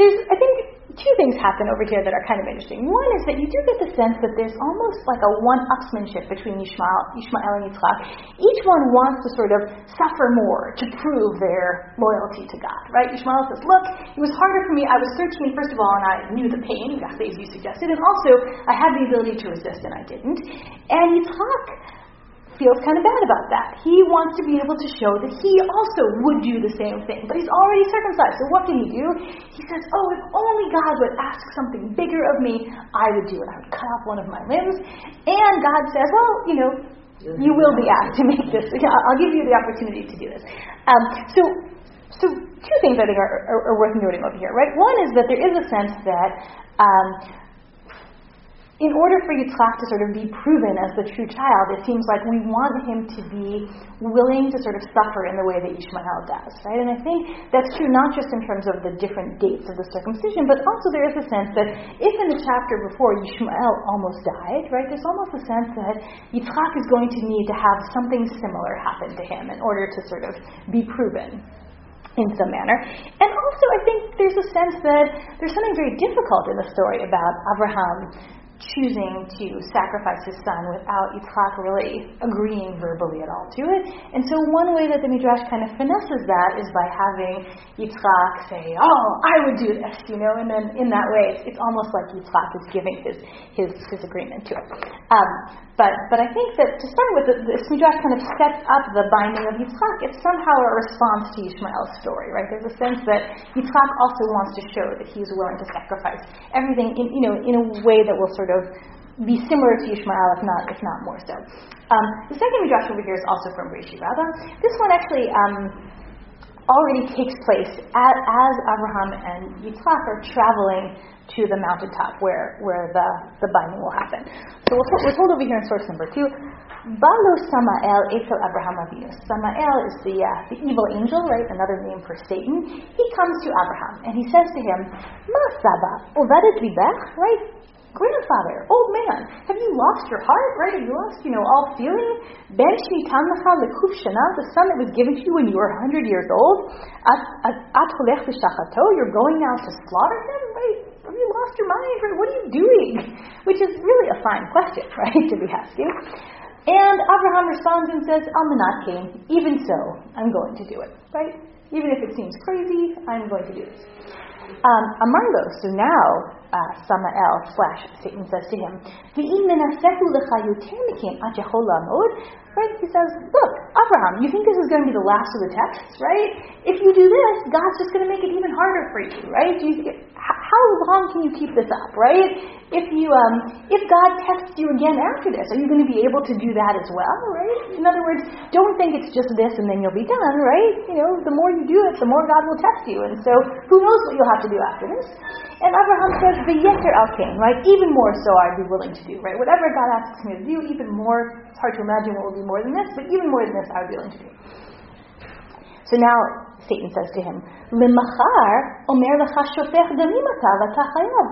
there's, I think, two things happen over here that are kind of interesting. One is that you do get the sense that there's almost like a one-upsmanship between Yishmael, Yishmael and Yitzchak. Each one wants to sort of suffer more to prove their loyalty to God, right? Yishmael says, look, it was harder for me. I was 13, first of all, and I knew the pain, exactly as you suggested, and also I had the ability to resist and I didn't. And Yitzchak feels kind of bad about that. He wants to be able to show that he also would do the same thing, but he's already circumcised. So what can he do? He says, Oh, if only God would ask something bigger of me, I would do it. I would cut off one of my limbs. And God says, Well, you know, you will be asked to make this. I'll give you the opportunity to do this. Um, so, so two things I think are, are, are, worth noting over here, right? One is that there is a sense that um, in order for Yitzchak to sort of be proven as the true child, it seems like we want him to be willing to sort of suffer in the way that Ishmael does, right? And I think that's true not just in terms of the different dates of the circumcision, but also there is a sense that if in the chapter before Ishmael almost died, right, there's almost a sense that Yitzchak is going to need to have something similar happen to him in order to sort of be proven in some manner. And also, I think there's a sense that there's something very difficult in the story about Abraham choosing to sacrifice his son without Yitzchak really agreeing verbally at all to it. And so one way that the Midrash kind of finesses that is by having Yitzchak say, oh, I would do this, you know, and then in that way it's, it's almost like Yitzchak is giving his, his, his agreement to it. Um, but, but I think that to start with, this Midrash kind of sets up the binding of Yitzchak. It's somehow a response to Ishmael's story, right? There's a sense that Yitzchak also wants to show that he's willing to sacrifice everything in, you know, in a way that will sort of be similar to Ishmael, if not, if not more so. Um, the second midrash over here is also from Reishi Rabbah. This one actually um, already takes place as, as Abraham and Yitzchak are traveling to the mountaintop where, where the, the binding will happen. So we're, we're told over here in source number two, Balu Samael Etel Abraham Avinu. Samael is the, uh, the evil angel, right? Another name for Satan. He comes to Abraham and he says to him, Ma Saba, Ovadet Libech, right? Grandfather, old man, have you lost your heart, right? Have you lost, you know, all feeling? Ben shnitan lecha lekuf shana, the son that was given to you when you were 100 years old, at holech v'shachato, you're going now to slaughter him, right? Have you lost your mind, right? What are you doing? Which is really a fine question, right, to be asking. And Abraham responds and says, Almanat came, even so, I'm going to do it, right? Even if it seems crazy, I'm going to do this. Um, Amarlo, so now uh, Samael slash Satan says to him. Right? He says, "Look, Abraham, you think this is going to be the last of the tests, right? If you do this, God's just going to make it even harder for you, right? You, how long can you keep this up, right? If you, um, if God tests you again after this, are you going to be able to do that as well, right? In other words, don't think it's just this and then you'll be done, right? You know, the more you do it, the more God will test you, and so who knows what you'll have to do after this? And Abraham says, "V'yeter al right? Even more so, I'd be willing to do, right? Whatever God asks me to do, even more. It's hard to imagine what will be more than this, but even more than this, I would be willing to do. So now Satan says to him, Limachar omer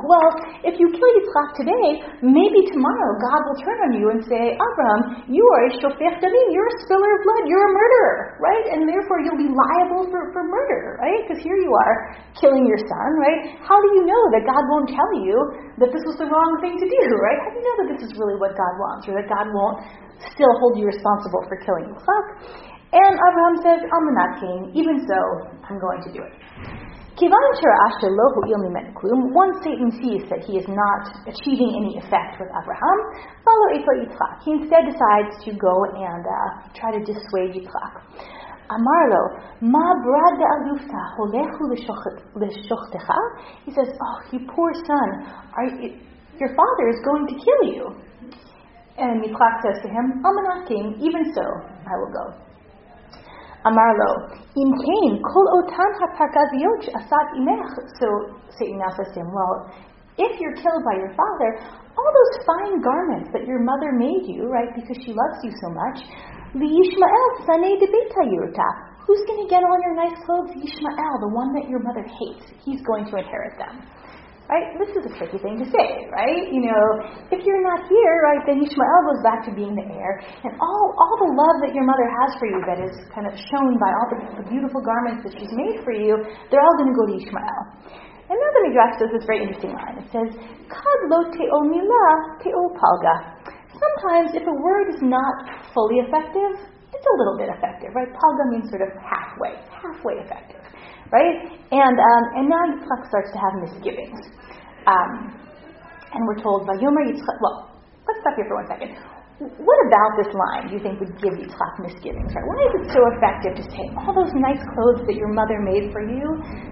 Well, if you kill Yitzchak today, maybe tomorrow God will turn on you and say, Abraham, you are a shofech damim, you're a spiller of blood, you're a murderer, right? And therefore you'll be liable for, for murder, right? Because here you are killing your son, right? How do you know that God won't tell you that this was the wrong thing to do, right? How do you know that this is really what God wants, or that God won't still hold you responsible for killing Yitzchak? And Abraham says, I'm not king, even so, I'm going to do it. Once Satan sees that he is not achieving any effect with Abraham, he instead decides to go and uh, try to dissuade Yitzchak. Amarlo, ma brad alufta holechu l'shochtecha. He says, "Oh, you poor son, are you, your father is going to kill you." And Yitzchak says to him, "I'm king. Even so, I will go." Amarlo, in Cain, kol otan haparkaziyot asat imech. So Satan now says to him, well, if you're killed by your father, all those fine garments that your mother made you, right, because she loves you so much, the Yishmael sane de yurta. Who's going to get all your nice clothes? Yishmael, the one that your mother hates. He's going to inherit them. Right? This is a tricky thing to say, right? You know, if you're not here, right, then Ishmael goes back to being the heir, and all all the love that your mother has for you that is kind of shown by all the, the beautiful garments that she's made for you, they're all going to go to Ishmael. And now the Midrash says this very interesting line. It says, Kad lo te'o mila te'o palga. Sometimes if a word is not fully effective, it's a little bit effective, right? Palga means sort of halfway, halfway effective right? And um, and now Yitzchak starts to have misgivings. Um, and we're told by Yomer Yitzchak. Well, let's stop here for one second. What about this line do you think would give Yitzchak misgivings? Right? Why is it so effective to say all those nice clothes that your mother made for you,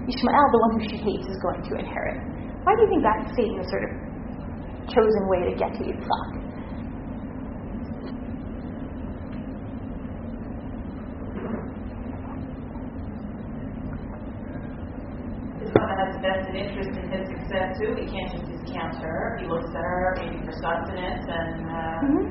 Ishmael, the one who she hates, is going to inherit? Why do you think that's Satan's sort of chosen way to get to Yitzchak? Has a vested interest in his success too. He can't just discount her. He looks at her maybe for sustenance, and uh, mm-hmm.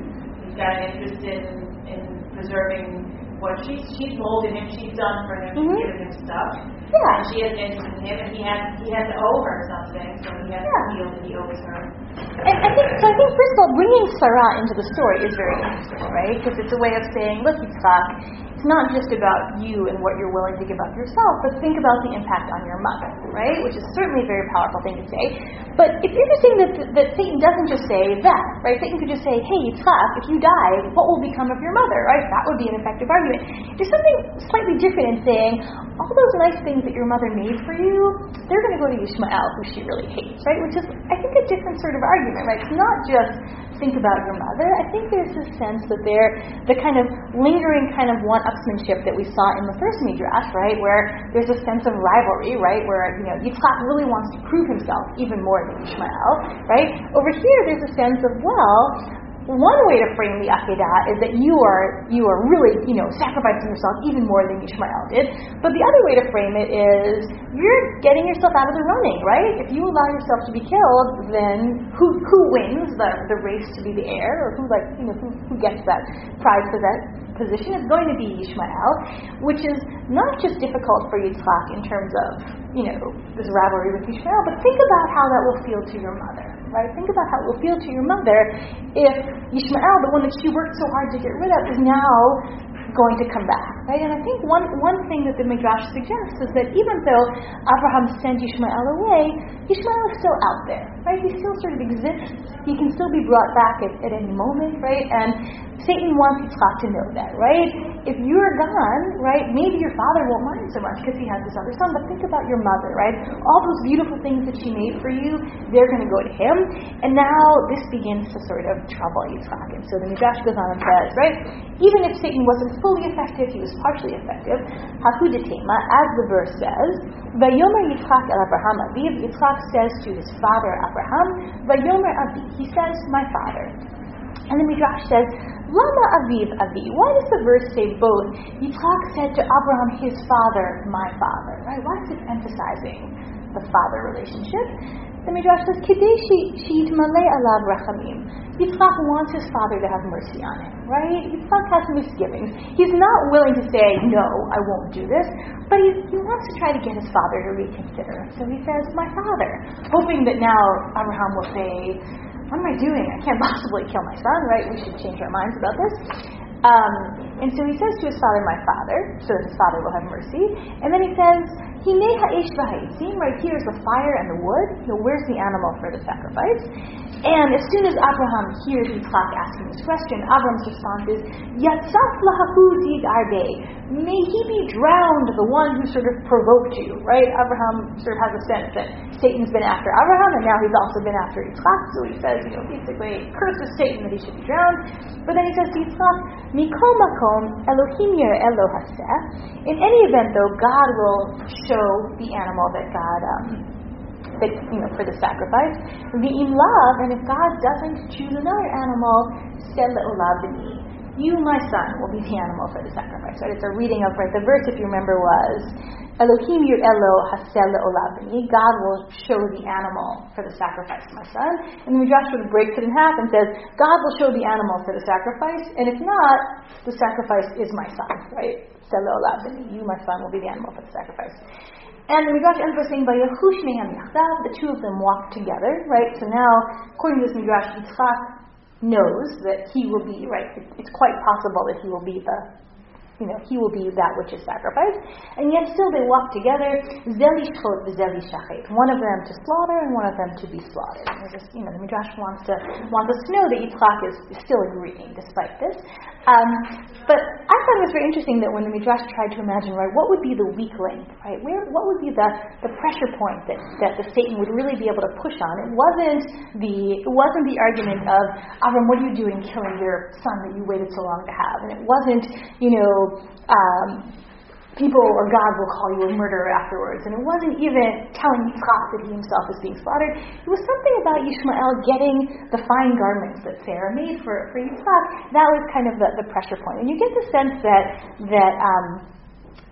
he's got an interest in, in preserving what she's she's molded him. She's done for him. Mm-hmm. given him stuff. Yeah. And she has an interest in him, and he has he has to owe her something, so he has yeah. to feel that he owes her. And I think so. I think first of all, bringing Sarah into the story is very interesting, right? Because it's a way of saying, look, Yitzchak it's not just about you and what you're willing to give up yourself, but think about the impact on your mother, right? Which is certainly a very powerful thing to say. But it's interesting that, that Satan doesn't just say that, right? Satan could just say, hey, Yitzchak, if you die, what will become of your mother, right? That would be an effective argument. There's something slightly different in saying, all those nice things that your mother made for you, they're going to go to Ishmael, who she really hates, right? Which is, I think, a different sort of argument, right? It's not just think about your mother. I think there's this sense that there, the kind of lingering kind of one one-upsmanship that we saw in the first midrash, right, where there's a sense of rivalry, right, where you know Yitzchak really wants to prove himself even more than Ishmael, right. Over here, there's a sense of well, one way to frame the Akedah is that you are you are really you know sacrificing yourself even more than Ishmael did. But the other way to frame it is you're getting yourself out of the running, right? If you allow yourself to be killed, then who who wins the the race to be the heir, or who like you know who, who gets that prize for that position is going to be Ishmael, which is not just difficult for Yitzchak in terms of you know this rivalry with Ishmael, but think about how that will feel to your mother right? Think about how it will feel to your mother if Ishmael, the one that she worked so hard to get rid of, is now going to come back, right? And I think one, one thing that the Midrash suggests is that even though Abraham sent Ishmael away, Ishmael is still out there, right? He still sort of exists He can still be brought back at, at any moment, right? And Satan wants Yitzchak to know that, right? If you're gone, right, maybe your father won't mind so much because he has this other son, but think about your mother, right? All those beautiful things that she made for you, they're going to go to him. And now this begins to sort of trouble Yitzchak. And so the Midrash goes on and says, right, even if Satan wasn't fully effective, he was partially effective. Hakudetema, as the verse says, Vayomer Yitzchak el Abraham Aviv, Yitzchak says to his father Abraham, Vayomer Avi, he says, my father. And the Midrash says, Lama Aviv Avi. Why does the verse say both? Yitzchak said to Abraham, his father, my father. Right? Why is it emphasizing the father relationship? The Midrash says, Kidei sheitmale alav rachamim. Yitzchak wants his father to have mercy on him, right? Yitzchak has misgivings. He's not willing to say, no, I won't do this, but he, he wants to try to get his father to reconsider. So he says, my father, hoping that now Abraham will say, what am I doing? I can't possibly kill my son, right? We should change our minds about this. Um, and so he says to his father, my father, so that his father will have mercy. And then he says, Hine ha'ish v'ha'itzim, right here is the fire and the wood. Know, where's the animal for the sacrifice? And as soon as Abraham hears Yitzchak asking this question, Abraham's response is, Yatzaf zig arbe. May he be drowned, the one who sort of provoked you, right? Abraham sort of has a sense that Satan's been after Abraham, and now he's also been after Yitzchak. So he says, you know, basically curses Satan that he should be drowned. But then he says to Yitzchak, Mikol makom Elohim yer elo In any event, though, God will show the animal that God um, that you know for the sacrifice. Love, and if God doesn't choose another animal, sel b'ni. You, my son, will be the animal for the sacrifice. Right? It's a reading of right. The verse, if you remember, was Elohim yir elo hasel b'ni. God will show the animal for the sacrifice, my son. And the Midrash would breaks it in half and says, God will show the animal for the sacrifice, and if not, the sacrifice is my son. Right? You, my son, will be the animal for the sacrifice. And the Midrash ends by saying, the two of them walk together, right? So now, according to this Midrash, Yitzchak knows that he will be, right, it's quite possible that he will be the you know, he will be that which is sacrificed. And yet still they walk together, zeli shchot v'zeli shachet. One of them to slaughter and one of them to be slaughtered. And just, you know, the Midrash wants to wants us to know that Yitzchak is, is still agreeing despite this. Um, but I thought it was very interesting that when the Midrash tried to imagine, right, what would be the weak link, right? Where, what would be the, the pressure point that, that the Satan would really be able to push on? It wasn't the it wasn't the argument of Avram, what are you doing killing your son that you waited so long to have? And it wasn't, you know, um, people or God will call you a murderer afterwards. And it wasn't even telling Yitzchak that he himself was being slaughtered. It was something about Yishmael getting the fine garments that Sarah made for, for Yitzchak. That was kind of the, the pressure point. And you get the sense that, that um,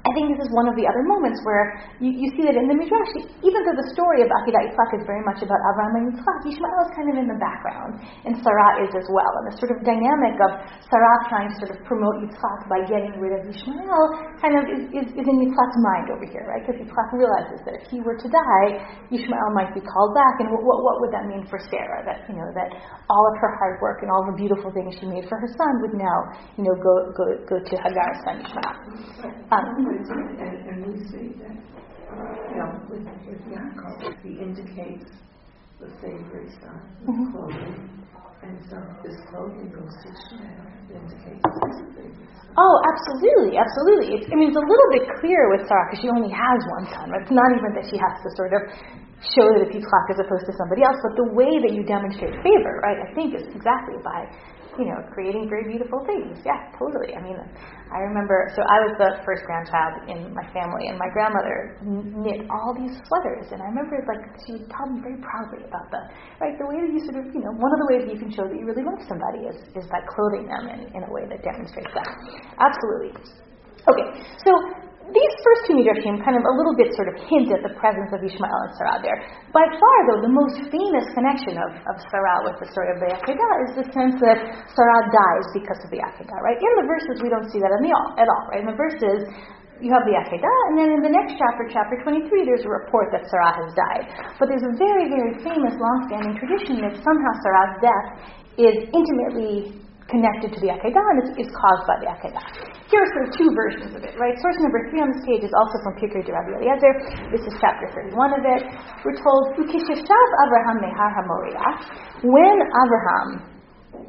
I think this is one of the other moments where you, you see that in the Midrash, even though the story of Akedah Yitzchak is very much about Abraham and Yitzchak, Yishmael is kind of in the background, and Sarah is as well. And the sort of dynamic of Sarah trying to sort of promote Yitzchak by getting rid of Yishmael kind of is, is, is in Yitzchak's mind over here, right? Because Yitzchak realizes that if he were to die, Yishmael might be called back, and what, what, what would that mean for Sarah? That you know that all of her hard work and all the beautiful things she made for her son would now you know go go go to Hagar's son Yishmael. Um, and, and we see that, you with, with Yaakov, he indicates the favorite son, mm-hmm. clothing, and so this clothing goes to Ishmael, indicates his favorite. Oh, absolutely, absolutely. It's, I mean, it's a little bit clearer with Sarah because she only has one son. Right? It's not even that she has to sort of show that it's Yitzchak as opposed to somebody else, but the way that you demonstrate favor, right, I think is exactly by you know, creating very beautiful things. Yeah, totally. I mean, I remember, so I was the first grandchild in my family, and my grandmother knit all these sweaters, and I remember, like, she would tell me very proudly about the, right, the way that you sort of, you know, one of the ways that you can show that you really love somebody is, is by clothing them in, in a way that demonstrates that. Absolutely. Okay, so these first two midrashim kind of a little bit sort of hint at the presence of Ishmael and Sarah there. By far, though, the most famous connection of, of Sarah with the story of the Akedah is the sense that Sarah dies because of the Akedah, right? In the verses, we don't see that the at all, right? In the verses, you have the Akedah, and then in the next chapter, chapter 23, there's a report that Sarah has died. But there's a very, very famous, long-standing tradition that somehow Sarah's death is intimately connected to the Akedah and is, caused by the Akedah. Here are sort of two versions of it, right? Source number three on this page is also from Pirkei de Rabbi Eliezer. This is chapter 31 of it. We're told, Ukisheshav Abraham mehar hamoria. When Abraham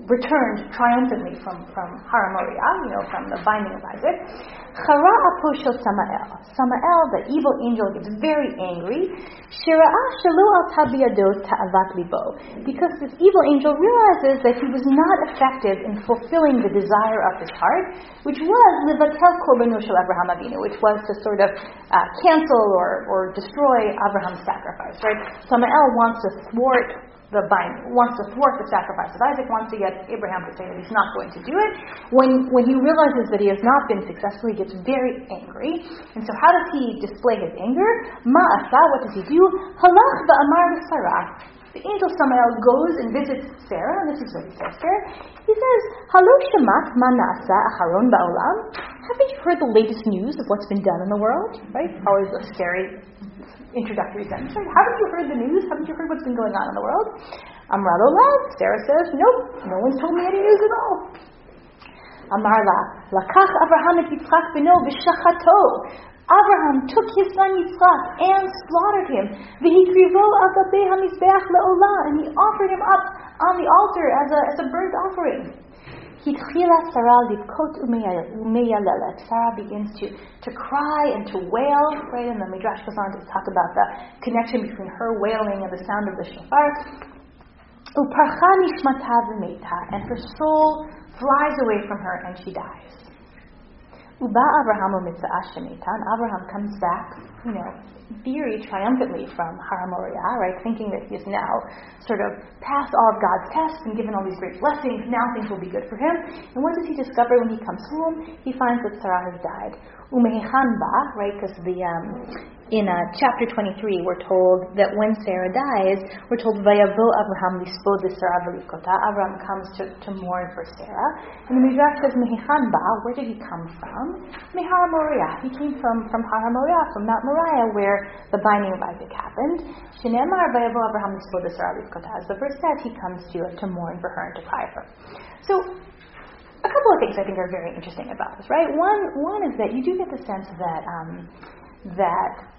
returned triumphantly from, from Har Moriah, you know, from the binding of Isaac. Chara aposho Samael. Samael, the evil angel, gets very angry. Shira'ah shalu al tabiyado ta'avat libo. Because this evil angel realizes that he was not effective in fulfilling the desire of his heart, which was livatel korbanu shel Abraham Avinu, which was to sort of uh, cancel or, or destroy Abraham's sacrifice, right? Samael wants to thwart the bind, wants to thwart the sacrifice of Isaac, wants to get Abraham to say that he's not going to do it. When, when he realizes that he has not been successful, he gets very angry. And so how does he display his anger? Ma'asa, what does he do? Halach ba'amar Sarah. The angel Samael goes and visits Sarah, and this is what he says to her. He says, Halo shamat manasa aharon ba'olam. Haven't you heard the latest news of what's been done in the world? Right? Always a scary introductory sentence. Right? Haven't you heard the news? Haven't you heard what's been going on in the world? Amrado love. Sarah says, Nope, no one's told me any news at all. Amarla, lakach Abraham et Yitzchak beno v'shachato. Abraham took his son Yitzchak and slaughtered him. V'hikrivo al gabei hamizbeach le'olah, and he offered him up on the altar as a, as a burnt offering. Sarah. Sarah begins to, to cry and to wail, right? And the Midrash goes on to talk about the connection between her wailing and the sound of the shofar. Uparcha and her soul flies away from her and she dies. Uba Abraham Shemitan. Abraham comes back, you know, theory triumphantly from Har right, thinking that he has now sort of passed all of God's tests and given all these great blessings. Now things will be good for him. And what does he discover when he comes home? He finds that Sarah has died. Umehechanba, right, because the um, in uh, chapter 23, we're told that when Sarah dies, we're told, Vayavo Abraham lispod Sarah v'likota. Abraham comes to, to mourn for Sarah. And the Midrash says, Mehichanba, where did he come from? Mehar Moriah. He came from, from Har Moriah, from Mount Moriah, where the binding of Isaac happened. Shinemar Vayavo Abraham lispod Sarah v'likota. As the verse says, he comes to, to mourn for her and to cry for her. So, a couple of things I think are very interesting about this, right? One, one is that you do get the sense that um, that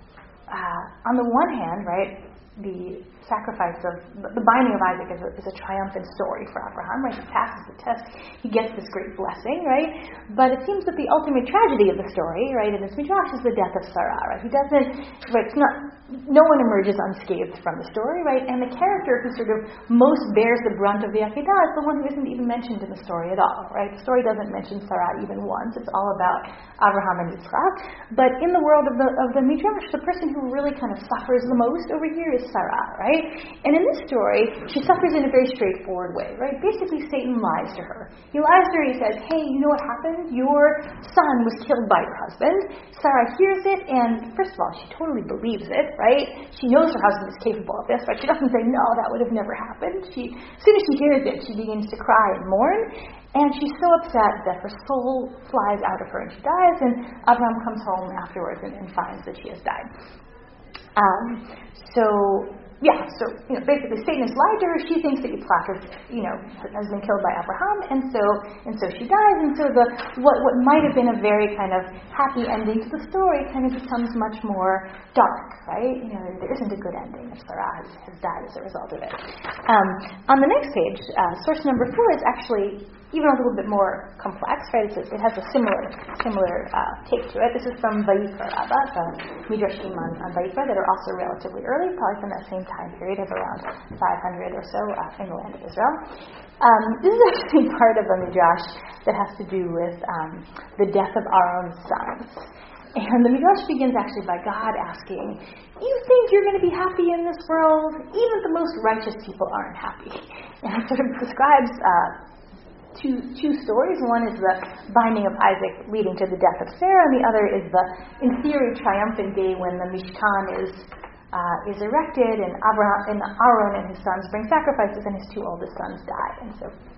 uh, on the one hand, right, the sacrifice of the binding of Isaac is a, is a triumphant story for Abraham, right? He passes the test, he gets this great blessing, right? But it seems that the ultimate tragedy of the story, right, in this midrash is the death of Sarah, right? He doesn't, right? It's not, no one emerges unscathed from the story, right? And the character who sort of most bears the brunt of the Akedah is the one who isn't even mentioned in the story at all, right? The story doesn't mention Sarah even once. It's all about Abraham and Yitzchak. But in the world of the of the midrash, the person who really kind of suffers the most over here is Sarah, right? And in this story, she suffers in a very straightforward way, right? Basically, Satan lies to her. He lies to her. He says, "Hey, you know what happened? Your son was killed by your husband." Sarah hears it, and first of all, she totally believes it, right? She knows her husband is capable of this, but she doesn't say, "No, that would have never happened." She, as soon as she hears it, she begins to cry and mourn, and she's so upset that her soul flies out of her and she dies. And Abraham comes home afterwards and, and finds that she has died. Um, so yeah, so you know, basically Satan has lied to her. She thinks that Yitzchak you know, has been killed by Abraham, and so and so she dies. And so the what what might have been a very kind of happy ending to the story kind of becomes much more dark, right? You know, there isn't a good ending if Sarah has, has died as a result of it. Um, on the next page, uh, source number four is actually even a little bit more complex, right? A, it has a similar similar uh, take to it. This is from Vayikra Rabba, from Midrashim on, on Vayikra that are also relatively early, probably from that same time period of around 500 or so uh, in the land of Israel. Um, this is actually part of a Midrash that has to do with um, the death of Aaron's sons. And the Midrash begins actually by God asking, You think you're going to be happy in this world? Even the most righteous people aren't happy. And it sort of describes uh, two, two stories. One is the binding of Isaac leading to the death of Sarah, and the other is the, in theory, triumphant day when the Mishkan is uh, is erected, and, Abraham, and Aaron and his sons bring sacrifices, and his two oldest sons die. And so, so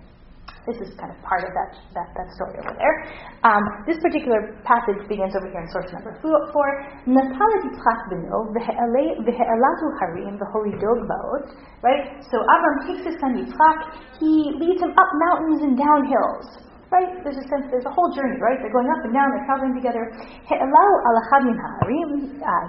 This is kind of part of that, that, that story over there. Um, this particular passage begins over here in source number four. Natalat Yitzchak beno v'he'elatu harim v'horidog baot. Right? So Avram takes his son Yitzchak, he leads him up mountains and down hills right? There's a sense, there's a whole journey, right? They're going up and down, they're traveling together. Uh,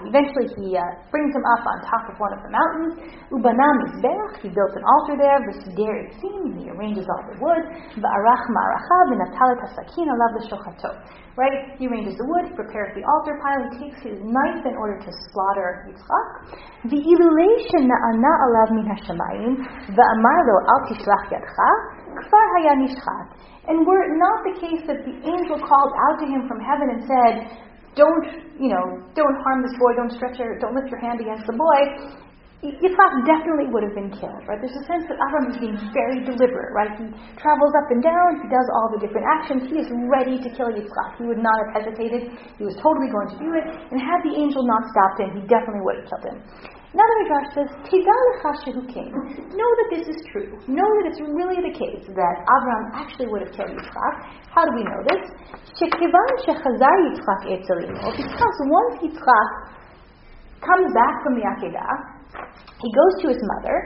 eventually, he uh, brings him up on top of one of the mountains. Ubanam Mizbeach, he built an altar there. V'sider etzim, he arranges all the wood. V'arach ma'aracha v'natalet hasakin alav l'shochato. Right? He arranges the wood, he prepares the altar pile, he takes his knife in order to slaughter Yitzchak. V'ilulei na'ana alav min hashamayim, v'amar lo al tishlach yadcha, kfar haya nishchat. And were it not the case that the angel called out to him from heaven and said, Don't, you know, don't harm this boy, don't stretch your, don't lift your hand against the boy, Yitzhak definitely would have been killed, right? There's a sense that Avram is being very deliberate, right? He travels up and down, he does all the different actions, he is ready to kill Yitzhak. He would not have hesitated, he was totally going to do it, and had the angel not stopped him, he definitely would have killed him. Another Midrash says, came. Know that this is true. Know that it's really the case that Avram actually would have killed Yitzchak. How do we know this? Because once Yitzchak comes back from the Akedah, he goes to his mother,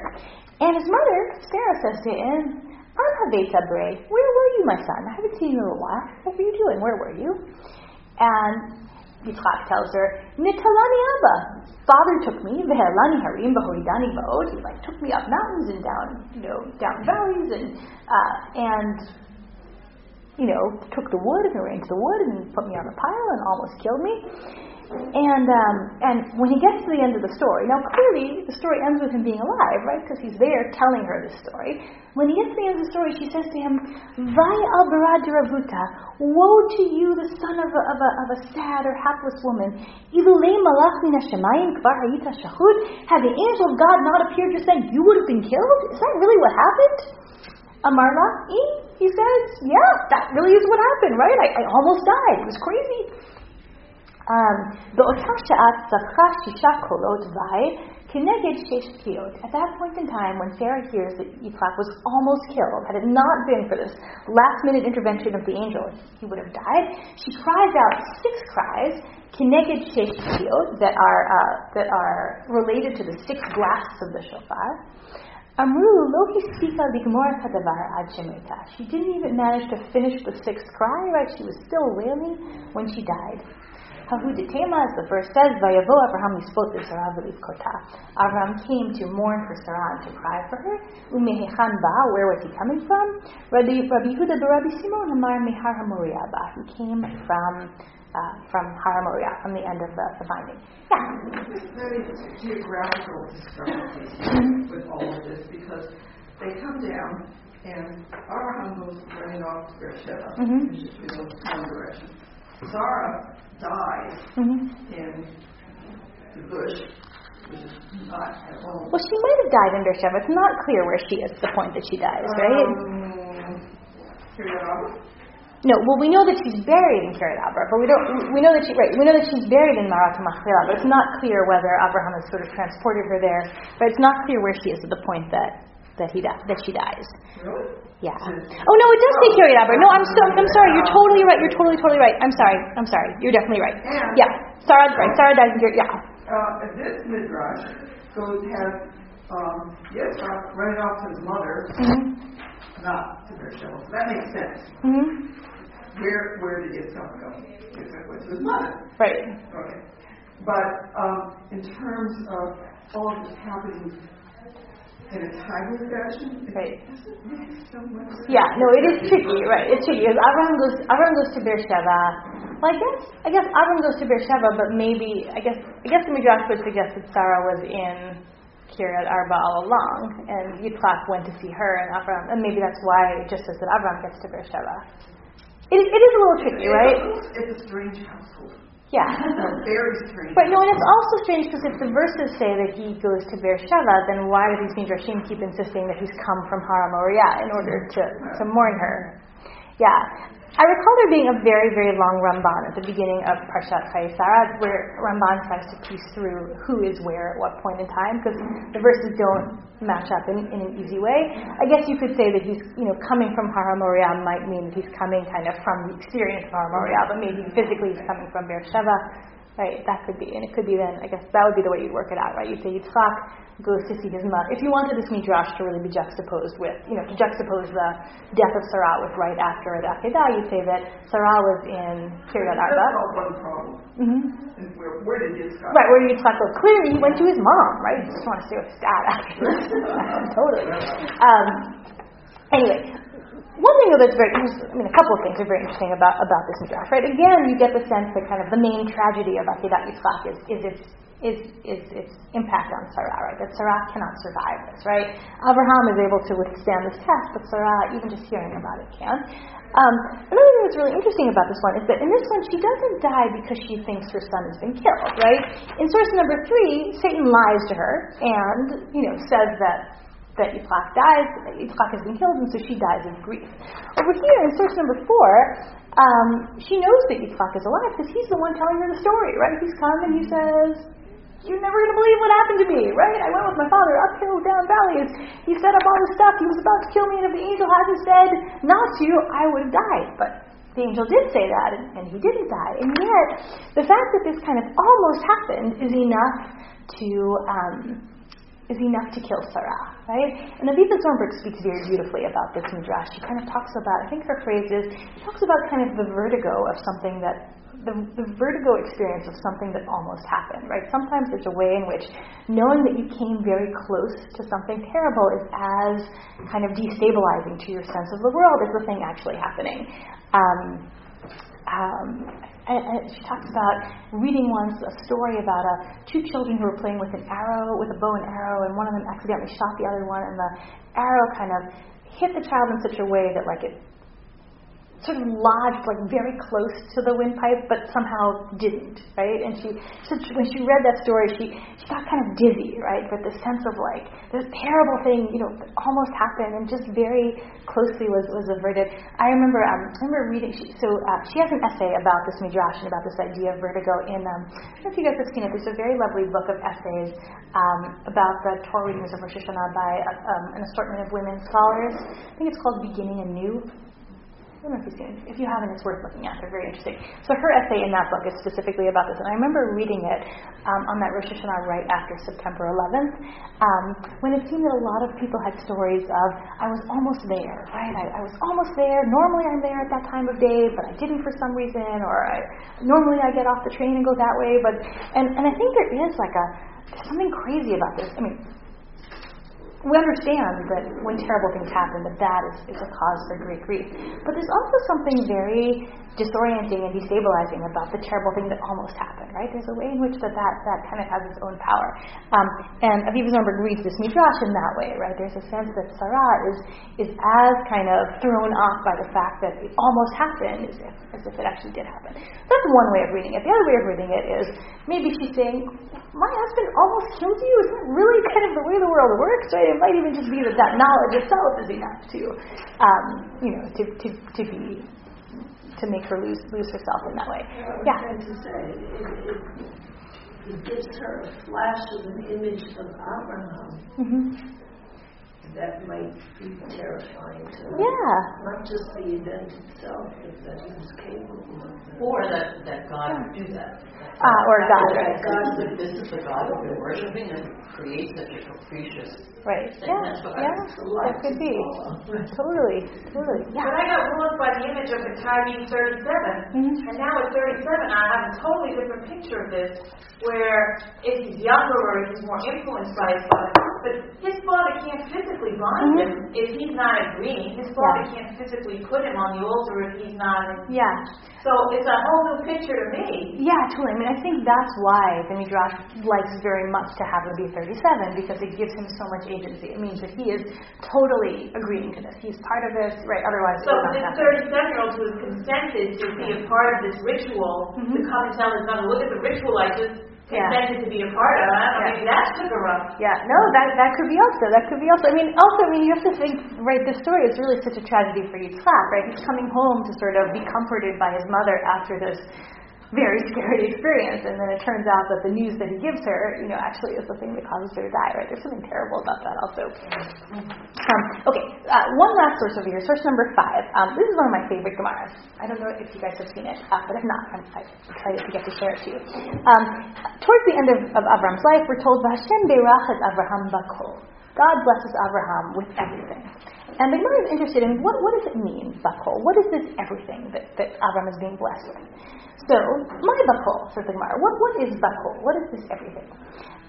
and his mother, Sarah, says to him, where were you, my son? I haven't seen you in a while. What were you doing? Where were you? And Yitzchak tells her, Nitalani Abba. Father took me, Vehelani Harim, Bahoridani Baod. He like took me up mountains and down, you know, down valleys and uh, and you know, took the wood and arranged the wood and put me on a pile and almost killed me. And um, and when he gets to the end of the story, now clearly the story ends with him being alive, right? Because he's there telling her this story. When he gets to the end of the story, she says to him, "Vai al ravuta, woe to you, the son of a, of a, of a sad or hapless woman. Ilulei malach min kvar hayita shachud. Had the angel of God not appeared just then, you would have been killed. Is that really what happened?" Amarla, he says, "Yeah, that really is what happened, right? I, I almost died. It was crazy." באותה שעת צרחה שישה קולות כנגד שש תקיעות. At that point in time, when Sarah hears that Yitzhak was almost killed, had it not been for this last-minute intervention of the angel, he would have died. She cries out six cries, כנגד shesh תקיעות, that are uh, that are related to the six blasts of the shofar. Amru lo hispika ligmor kadavar ad shemeta. She didn't even manage to finish the sixth cry, right? She was still wailing when she died. Hahuditema, as the verse says, Vayavo Abraham Yispot Sarah Kota. Abraham came to mourn for Sarah and to cry for her. Umehechan Ba, where was he coming from? Rabbi Rabbi Simon Amar Mehar Hamoria Ba. He came from uh, from Har Moriah, from the end of the, the binding. Yeah. Very geographical discrepancies with all of this because they come down and Abraham goes running off to Beersheba, mm-hmm. which is one direction. Sarah dies mm-hmm. in the bush, Well, she might have died in Beersheba. It's not clear where she is at the point that she dies, right? Um, no, well, we know that she's buried in Kiryat Arba, but we don't. We know that she right. We know that she's buried in Marat Machpelah, but it's not clear whether Abraham has sort of transported her there. But it's not clear where she is at the point that that he di- that she dies. Really? Yeah. Oh no, it does say Kiryat Arba. No, I'm so I'm sorry. You're totally right. You're totally totally right. I'm sorry. I'm sorry. You're definitely right. And yeah. Sarah right. Sarah in Kiryat. Yeah. Uh, this midrash goes has um, Yitzchak running off to his mother, mm-hmm. not to Beersheba. That makes sense. Mm-hmm. Where where did Yitzchak go? Yitzchak went to his mother. Right. Okay. But um, in terms of all of this happening in a timely fashion. Right. Yeah, no, it is tricky, right? It's tricky. Because Abraham goes, Abraham goes to Beersheba. Well, I guess, I guess Abraham goes to Beersheba, but maybe, I guess, I guess the Midrash would suggest that Sarah was in Kiryat Arba all along, and Yitzchak went to see her, and Abraham, and maybe that's why it just says that Abraham gets to Beersheba. It, it is a little tricky, right? It's a strange household. Yeah. very strange. But no, and it's also strange because if the verses say that he goes to Beersheba, then why do these Midrashim keep insisting that he's come from Har Moriah in order to, to mourn her? Yeah. I recall there being a very, very long Ramban at the beginning of Parshat Chayei where Ramban tries to piece through who is where at what point in time, because the verses don't match up in, in an easy way. I guess you could say that he's, you know, coming from Har Moriah might mean that he's coming kind of from the experience of Har Moriah, but maybe physically he's coming from Beersheba. Right, that could be, and it could be then, I guess that would be the way you'd work it out, right? You'd say Yitzchak goes to see his mother. If you wanted this midrash to really be juxtaposed with, you know, to juxtapose the death of Sarah with right after the Akedah, you'd say that Sarah was in Kiryat Arba. That's all one problem. Mm-hmm. Where, where did Yitzchak? Right, where did Yitzchak go? Clearly, he went to his mom, right? He just want to see his dad after totally. Um, anyway, one thing that's very, I mean, a couple of things are very interesting about, about this midrash, right? Again, you get the sense that kind of the main tragedy of Akedat Yitzchak is, is its is, is its impact on Sarah, right? That Sarah cannot survive this, right? Abraham is able to withstand this test, but Sarah, even just hearing about it, can't. Um, another thing that's really interesting about this one is that in this one, she doesn't die because she thinks her son has been killed, right? In source number three, Satan lies to her and, you know, says that that Yitzchak dies, that Yitzchak has been killed, and so she dies of grief. Over here, in source number four, um, she knows that Yitzchak is alive because he's the one telling her the story, right? He's come and he says, you're never going to believe what happened to me, right? I went with my father up hills, down valleys. He set up all this stuff. He was about to kill me, and if the angel hadn't said not to, I would have died. But the angel did say that, and, and he didn't die. And yet, the fact that this kind of almost happened is enough to um, is enough to kill Sarah, right? And Avivah Zornberg speaks very beautifully about this midrash. She kind of talks about, I think her phrase is, she talks about kind of the vertigo of something that the, the, vertigo experience of something that almost happened, right? Sometimes there's a way in which knowing that you came very close to something terrible is as kind of destabilizing to your sense of the world as the thing actually happening. Um, um, and, and she talks about reading once a story about uh, two children who were playing with an arrow, with a bow and arrow, and one of them accidentally shot the other one, and the arrow kind of hit the child in such a way that like it sort of lodged like very close to the windpipe, but somehow didn't, right? And she, so when she read that story, she she got kind of dizzy, right? But the sense of like this terrible thing, you know, almost happened, and just very closely was was averted. I remember um, I remember reading. She, so uh, she has an essay about this midrash and about this idea of vertigo in. Um, I don't know if you guys have seen it. There's a very lovely book of essays um, about the Torah readings of Rosh Hashanah by uh, um, an assortment of women scholars. I think it's called Beginning Anew. Don't know if you've seen. If you haven't, it's worth looking at. They're very interesting. So her essay in that book is specifically about this, and I remember reading it um, on that Rosh Hashanah right after September 11th, um, when it seemed that a lot of people had stories of I was almost there, right? I, I, was almost there. Normally I'm there at that time of day, but I didn't for some reason, or I, normally I get off the train and go that way. But and and I think there is like a something crazy about this. I mean, we understand that when terrible things happen, that that is, is a cause for great grief. But there's also something very disorienting and destabilizing about the terrible thing that almost happened, right? There's a way in which that, that, that kind of has its own power. Um, and Avivah Zornberg reads this midrash in that way, right? There's a sense that Sarah is, is as kind of thrown off by the fact that it almost happened as if, as if it actually did happen. That's one way of reading it. The other way of reading it is maybe she's saying, my husband almost killed you? Is that really kind of the way the world works, right? It might even just be that that knowledge itself is enough to, um, you know, to, to, to be to make her lose lose herself in that way. Yeah. To say, it, it, it, gives her a flash of an image of Abraham. Mm-hmm. That might be terrifying to her. Yeah. Not just the event itself, but that he was capable of that. Or that, that God would do that. Uh, or God, right? God, this is the God that we're worshiping and creates such a capricious Right. Yeah. Yeah. That could be. Totally. Totally. Yeah. But I got ruled by the image of the guy being 37, Mhm. and now at 37, I have a totally different picture of this, where if he's younger or if he's more influenced by his father, but his father can't physically bind Mhm. him if he's not agreeing. His father Yeah. can't physically put him on the altar if he's not. Yeah. So it's a whole new picture to me. Yeah, totally. I mean, I think that's why the Midrash likes very much to have him be 37 because it gives him so much agency. It means that he is totally agreeing to this. He's part of this, right? Otherwise, So this happen. 37 year old who has consented to be a part of this ritual to Mhm. come and tell his mother, look at the ritual I just Yeah. intended to be a part of. I don't Yeah. maybe that took a rough. Yeah, no, that that could be also. That could be also. I mean, also, I mean, you have to think. Right, this story is really such a tragedy for Yitzhak. Right, he's coming home to sort of be comforted by his mother after this very scary experience, and then it turns out that the news that he gives her, you know, actually is the thing that causes her to die. Right, there's something terrible about that also. Um, okay, uh, one last source over here, source number five. Um, this is one of my favorite Gemaras. I don't know if you guys have seen it, uh, but if not, I'm excited to get to share it to you. Um, towards the end of, of Avram's life, we're told, "Hashem beirach et Avraham bakol." God blesses Abraham with everything. And the Gemara is interested in what, what does it mean, bakol? What is this everything that, that Abraham is being blessed with? So, my bakol, says the Gemara. What, what is bakol? What is this everything?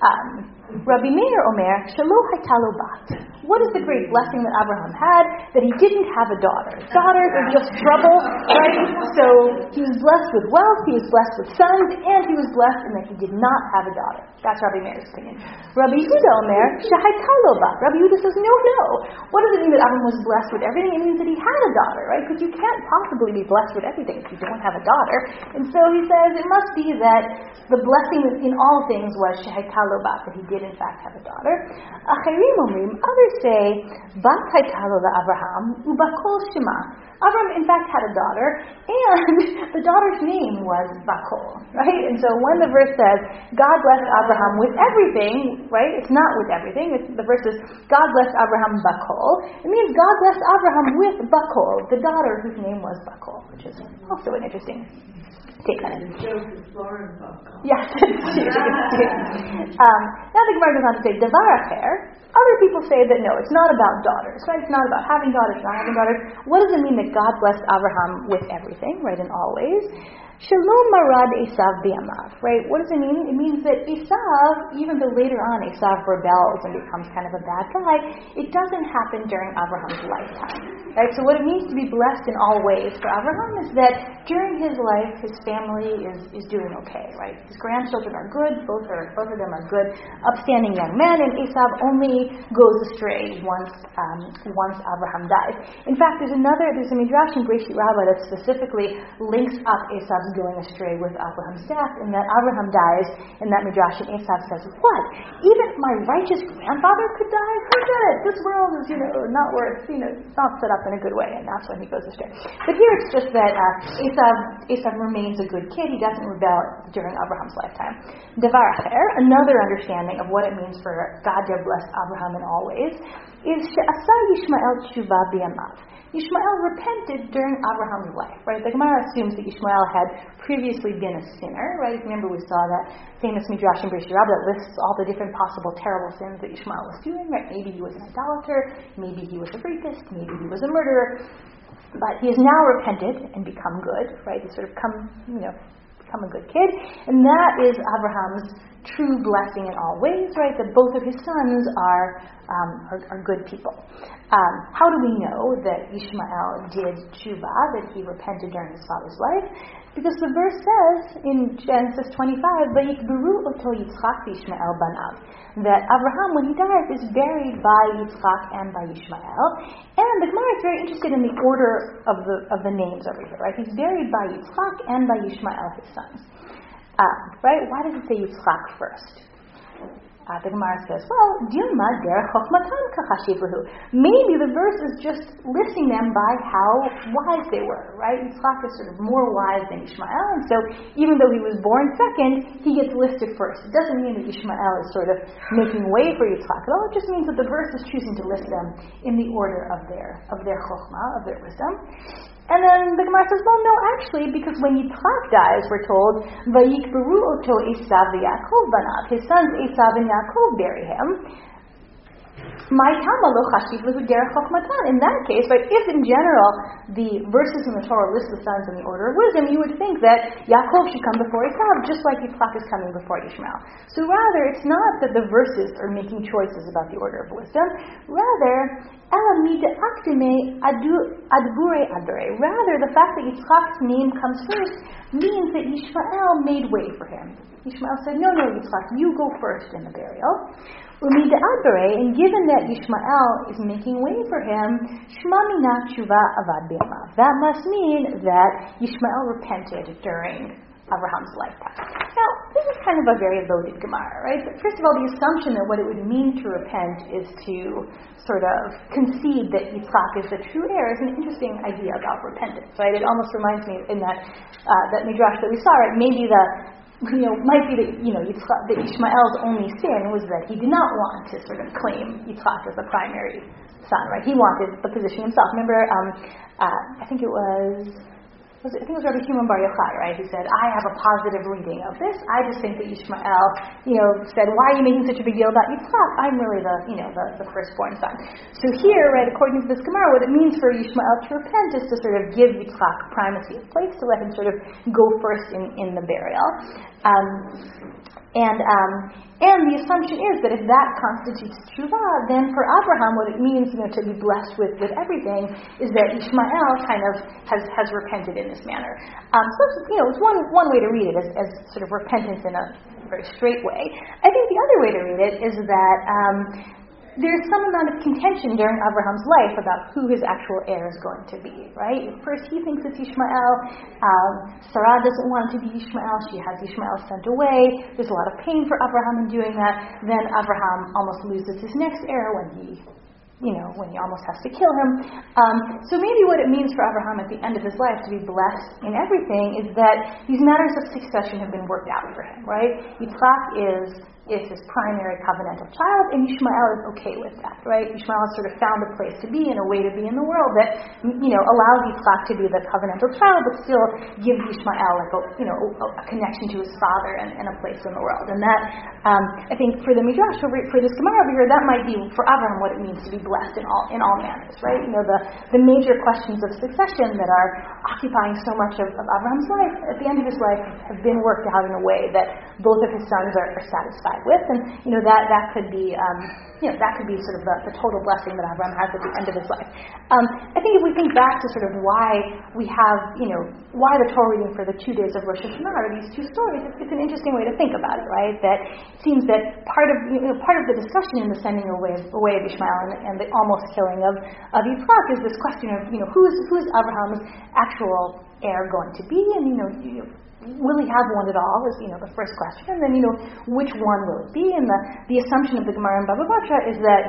Um, Rabbi Meir Omer, Shalo Haitalo Bat. What is the great blessing that Abraham had? That he didn't have a daughter. Daughters are just trouble, right? So he was blessed with wealth, he was blessed with sons, and he was blessed in that he did not have a daughter. That's Rabbi Meir's opinion. Rabbi Yehuda Omer, Shahaitalo Bat. Rabbi Yehuda says, no, no. What does it mean that Abraham was blessed with everything? It means that he had a daughter, right? Because you can't possibly be blessed with everything if you don't have a daughter. And so he says it must be that the blessing in all things was Shahaitalo Bat, that he did in fact have a daughter. Acherim Omrim, others say, Bat Haitalo Abraham, Ubakol Shema. Abraham in fact had a daughter, and the daughter's name was Bakol, right? And so when the verse says, God blessed Abraham with everything, right? It's not with everything. It's, the verse says, God blessed Abraham Bakol. It means God blessed Abraham with Bakol, the daughter whose name was Bakol, which is also an interesting take on it. Yes, um, now the Gemara goes on to say, Devar acher. Other people say that no, it's not about daughters, right? It's not about having daughters, not having daughters. What does it mean that God blessed Abraham with everything, right, in all ways? Shalom marad Esav bi'amav, right? What does it mean? It means that Esav, even though later on Esav rebels and becomes kind of a bad guy, it doesn't happen during Abraham's lifetime, right? So what it means to be blessed in all ways for Abraham is that during his life, his family is, is doing okay, right? His grandchildren are good, both are both of them are good, upstanding young men, and Esav only goes astray once um, once Abraham dies. In fact, there's another there's a midrash in Breshit Rabbah that specifically links up Esav's going astray with Abraham's death, and that Abraham dies in that midrash, and Esav says, "What? Even my righteous grandfather could die? Forget it. This world is you know not worth you know it's not set up in a good way," and that's when he goes astray. But here it's just that uh, Esav Esav remains a good kid. He doesn't rebel during Abraham's lifetime. Devar another understanding of what it means for God to blessed Abraham in all ways, is she'asa Yishmael tshuva b'yamav. Yishmael repented during Abraham's life, right? The Gemara assumes that Yishmael had previously been a sinner, right? Remember we saw that famous Midrash in Breshit Rabbah that lists all the different possible terrible sins that Yishmael was doing, right? Maybe he was an idolater, maybe he was a rapist, maybe he was a murderer, but he has now repented and become good, right? He's sort of come, you know, become a good kid, and that is Abraham's true blessing in all ways, right? That both of his sons are um, are, are, good people. Um, how do we know that Ishmael did tshuva, that he repented during his father's life? Because the verse says in Genesis 25, "Vayikberu oto Yitzchak Ishmael banav," that Abraham, when he dies, is buried by Yitzchak and by Ishmael. And the Gemara is very interested in the order of the of the names over here, right? He's buried by Yitzchak and by Ishmael, his sons. Uh, right? Why does it say Yitzchak first? Uh, the Gemara says, well, Dilma derech chokhmatan kachashivruhu. Maybe the verse is just listing them by how wise they were, right? Yitzchak is sort of more wise than Ishmael, and so even though he was born second, he gets listed first. It doesn't mean that Ishmael is sort of making way for Yitzchak at all. It just means that the verse is choosing to list them in the order of their of their chokhmah, of their wisdom. And then the Gemara says, well, no, actually, because when Yitzchak dies, we're told, Vayikberu oto Esav Yaakov banav. His sons Esav and Yaakov bury him. My a derech. In that case, right, if in general the verses in the Torah list the sons in the order of wisdom, you would think that Yaakov should come before Esav, just like Yitzchak is coming before Ishmael. So rather, it's not that the verses are making choices about the order of wisdom. Rather, Rather, the fact that Yitzchak's name comes first means that Ishmael made way for him. Ishmael said, No, no, Yitzchak, you go first in the burial. And given that Ishmael is making way for him, Shmamina tshuva avad That must mean that Ishmael repented during Abraham's lifetime. Now, this is kind kind of a very loaded Gemara, right? But first of all, the assumption that what it would mean to repent is to sort of concede that Yitzchak is the true heir is an interesting idea about repentance, right? It almost reminds me in that uh, that midrash that we saw, right? Maybe the you know, might be that, you know, Yitzchak, that Ishmael's only sin was that he did not want to sort of claim Yitzchak as the primary son, right? He wanted the position himself. Remember, um, uh, I think it was was I think it was Rabbi Shimon Bar Yochai, right? He said, I have a positive reading of this. I just think that Ishmael, you know, said, why are you making such a big deal about Yitzchak? I'm really the, you know, the, the firstborn son. So here, right, according to this Gemara, what it means for Ishmael to repent is to sort of give Yitzchak primacy of place, to let him sort of go first in, in the burial. Um, and um, and the assumption is that if that constitutes tshuva, then for Abraham, what it means, you know, to be blessed with, with everything, is that Ishmael kind of has, has repented in this manner. Um, so you know, it's one one way to read it as, as sort of repentance in a very straight way. I think the other way to read it is that um, there's some amount of contention during Abraham's life about who his actual heir is going to be, right? First, he thinks it's Ishmael. Um, Sarah doesn't want to be Ishmael. She has Ishmael sent away. There's a lot of pain for Abraham in doing that. Then Abraham almost loses his next heir when he you know, when he almost has to kill him. Um, so maybe what it means for Abraham at the end of his life to be blessed in everything is that these matters of succession have been worked out for him, right? Yitzchak is is his primary covenantal child, and Ishmael is okay with that, right? Ishmael has sort of found a place to be and a way to be in the world that, you know, allows Yitzchak to be the covenantal child, but still gives Ishmael like a, you know, a, connection to his father and, and, a place in the world. And that, um, I think, for the Midrash, for, for this Gemara over here, that might be for Abraham what it means to be blessed in all in all manners, right? You know, the the major questions of succession that are occupying so much of, of Abraham's life at the end of his life have been worked out in a way that both of his sons are, are satisfied with, and you know that that could be um, you know that could be sort of the, the total blessing that Avram has at the end of his life. Um, I think if we think back to sort of why we have you know why the Torah reading for the two days of Rosh Hashanah are these two stories, it's, it's an interesting way to think about it, right? That it seems that part of you know, part of the discussion in the sending away of, away of Ishmael and, and the almost killing of of Yitzchak is this question of you know who's who's Abraham's actual heir going to be, and you know, you will he have one at all is you know the first question, and then you know which one will it be? And the the assumption of the Gemara in Baba Batra is that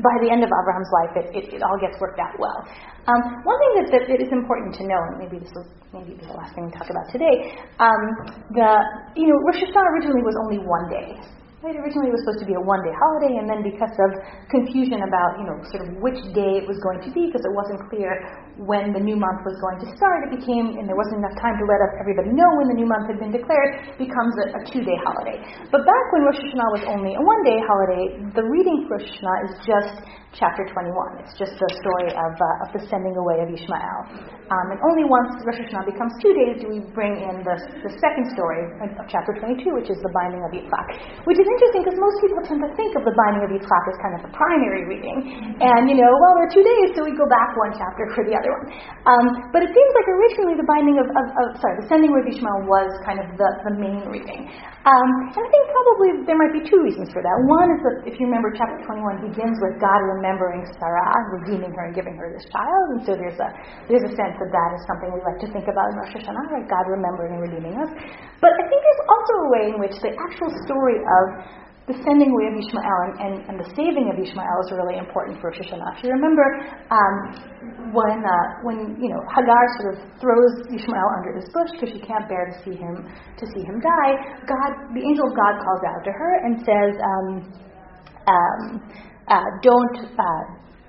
by the end of Abraham's life, it, it, it all gets worked out well. Um, one thing that, that, that is important to know, and maybe this will maybe be the last thing we talk about today, um, the you know Rosh Hashanah originally was only one day. Right, originally it was supposed to be a one-day holiday, and then because of confusion about, you know, sort of which day it was going to be, because it wasn't clear when the new month was going to start, it became, and there wasn't enough time to let everybody know when the new month had been declared, becomes a, a two-day holiday. But back when Rosh Hashanah was only a one-day holiday, the reading for Rosh Hashanah is just chapter 21. It's just the story of, uh, of the sending away of Ishmael. Um, and only once Rosh Hashanah becomes two days do we bring in the, the second story of chapter 22, which is the binding of Yitzchak, which is interesting because most people tend to think of the binding of Yitzchak as kind of the primary reading. And, you know, well, there are two days, so we go back one chapter for the other one. Um, but it seems like originally the binding of, of, of, sorry, the sending of Ishmael was kind of the, the main reading. Um, and I think probably there might be two reasons for that. One is that, if you remember, chapter 21 begins with God remembering Sarah, redeeming her and giving her this child. And so there's a, there's a sense that that is something we like to think about in Rosh Hashanah, right? God remembering and redeeming us. But I think there's also a way in which the actual story of the sending away of Ishmael and, and, and, the saving of Ishmael is really important for Rosh Hashanah. If you remember, um, when uh, when you know Hagar sort of throws Ishmael under this bush because she can't bear to see him to see him die, God, the angel of God, calls out to her and says, um, um, uh, "Don't uh,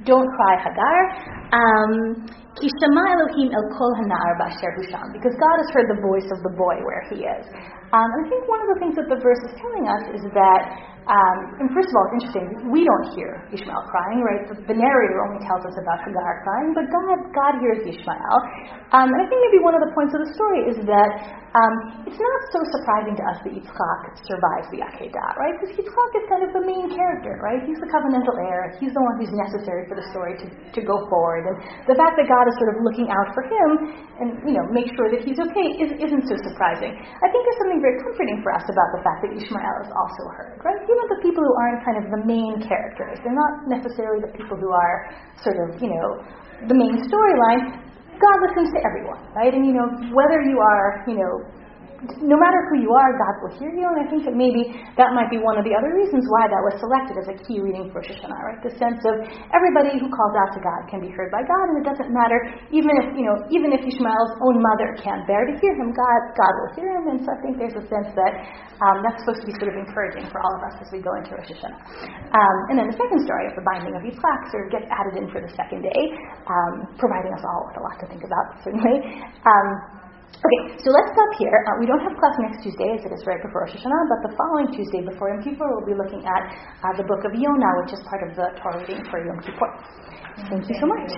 don't cry, Hagar." Um, because God has heard the voice of the boy where he is. Um, I think one of the things that the verse is telling us is that um, and first of all, it's interesting. We don't hear Ishmael crying, right? The, the, narrator only tells us about Hagar crying, but God, God hears Ishmael. Um, and I think maybe one of the points of the story is that um, it's not so surprising to us that Yitzchak survives the Akedah, right? Because Yitzchak is kind of the main character, right? He's the covenantal heir. He's the one who's necessary for the story to, to go forward. And the fact that God is sort of looking out for him and, you know, make sure that he's okay is, isn't so surprising. I think there's something very comforting for us about the fact that Ishmael is also heard, right? Even the people who aren't kind of the main characters, they're not necessarily the people who are sort of, you know, the main storyline. God listens to everyone, right? And you know, whether you are, you know, no matter who you are, God will hear you. And I think that maybe that might be one of the other reasons why that was selected as a key reading for Rosh right? The sense of everybody who calls out to God can be heard by God, and it doesn't matter, even if, you know, even if Ishmael's own mother can't bear to hear him, God, God will hear him. And so I think there's a sense that um, that's supposed to be sort of encouraging for all of us as we go into Rosh Hashanah. Um, and then the second story of the binding of Yitzchak sort of gets added in for the second day, um, providing us all with a lot to think about, certainly. Um, Okay, so let's stop here. Uh, we don't have class next Tuesday, as it is right before Rosh Hashanah, but the following Tuesday before Yom Kippur, we'll be looking at uh, the book of Yonah, which is part of the Torah reading for Yom Kippur. Thank you so much.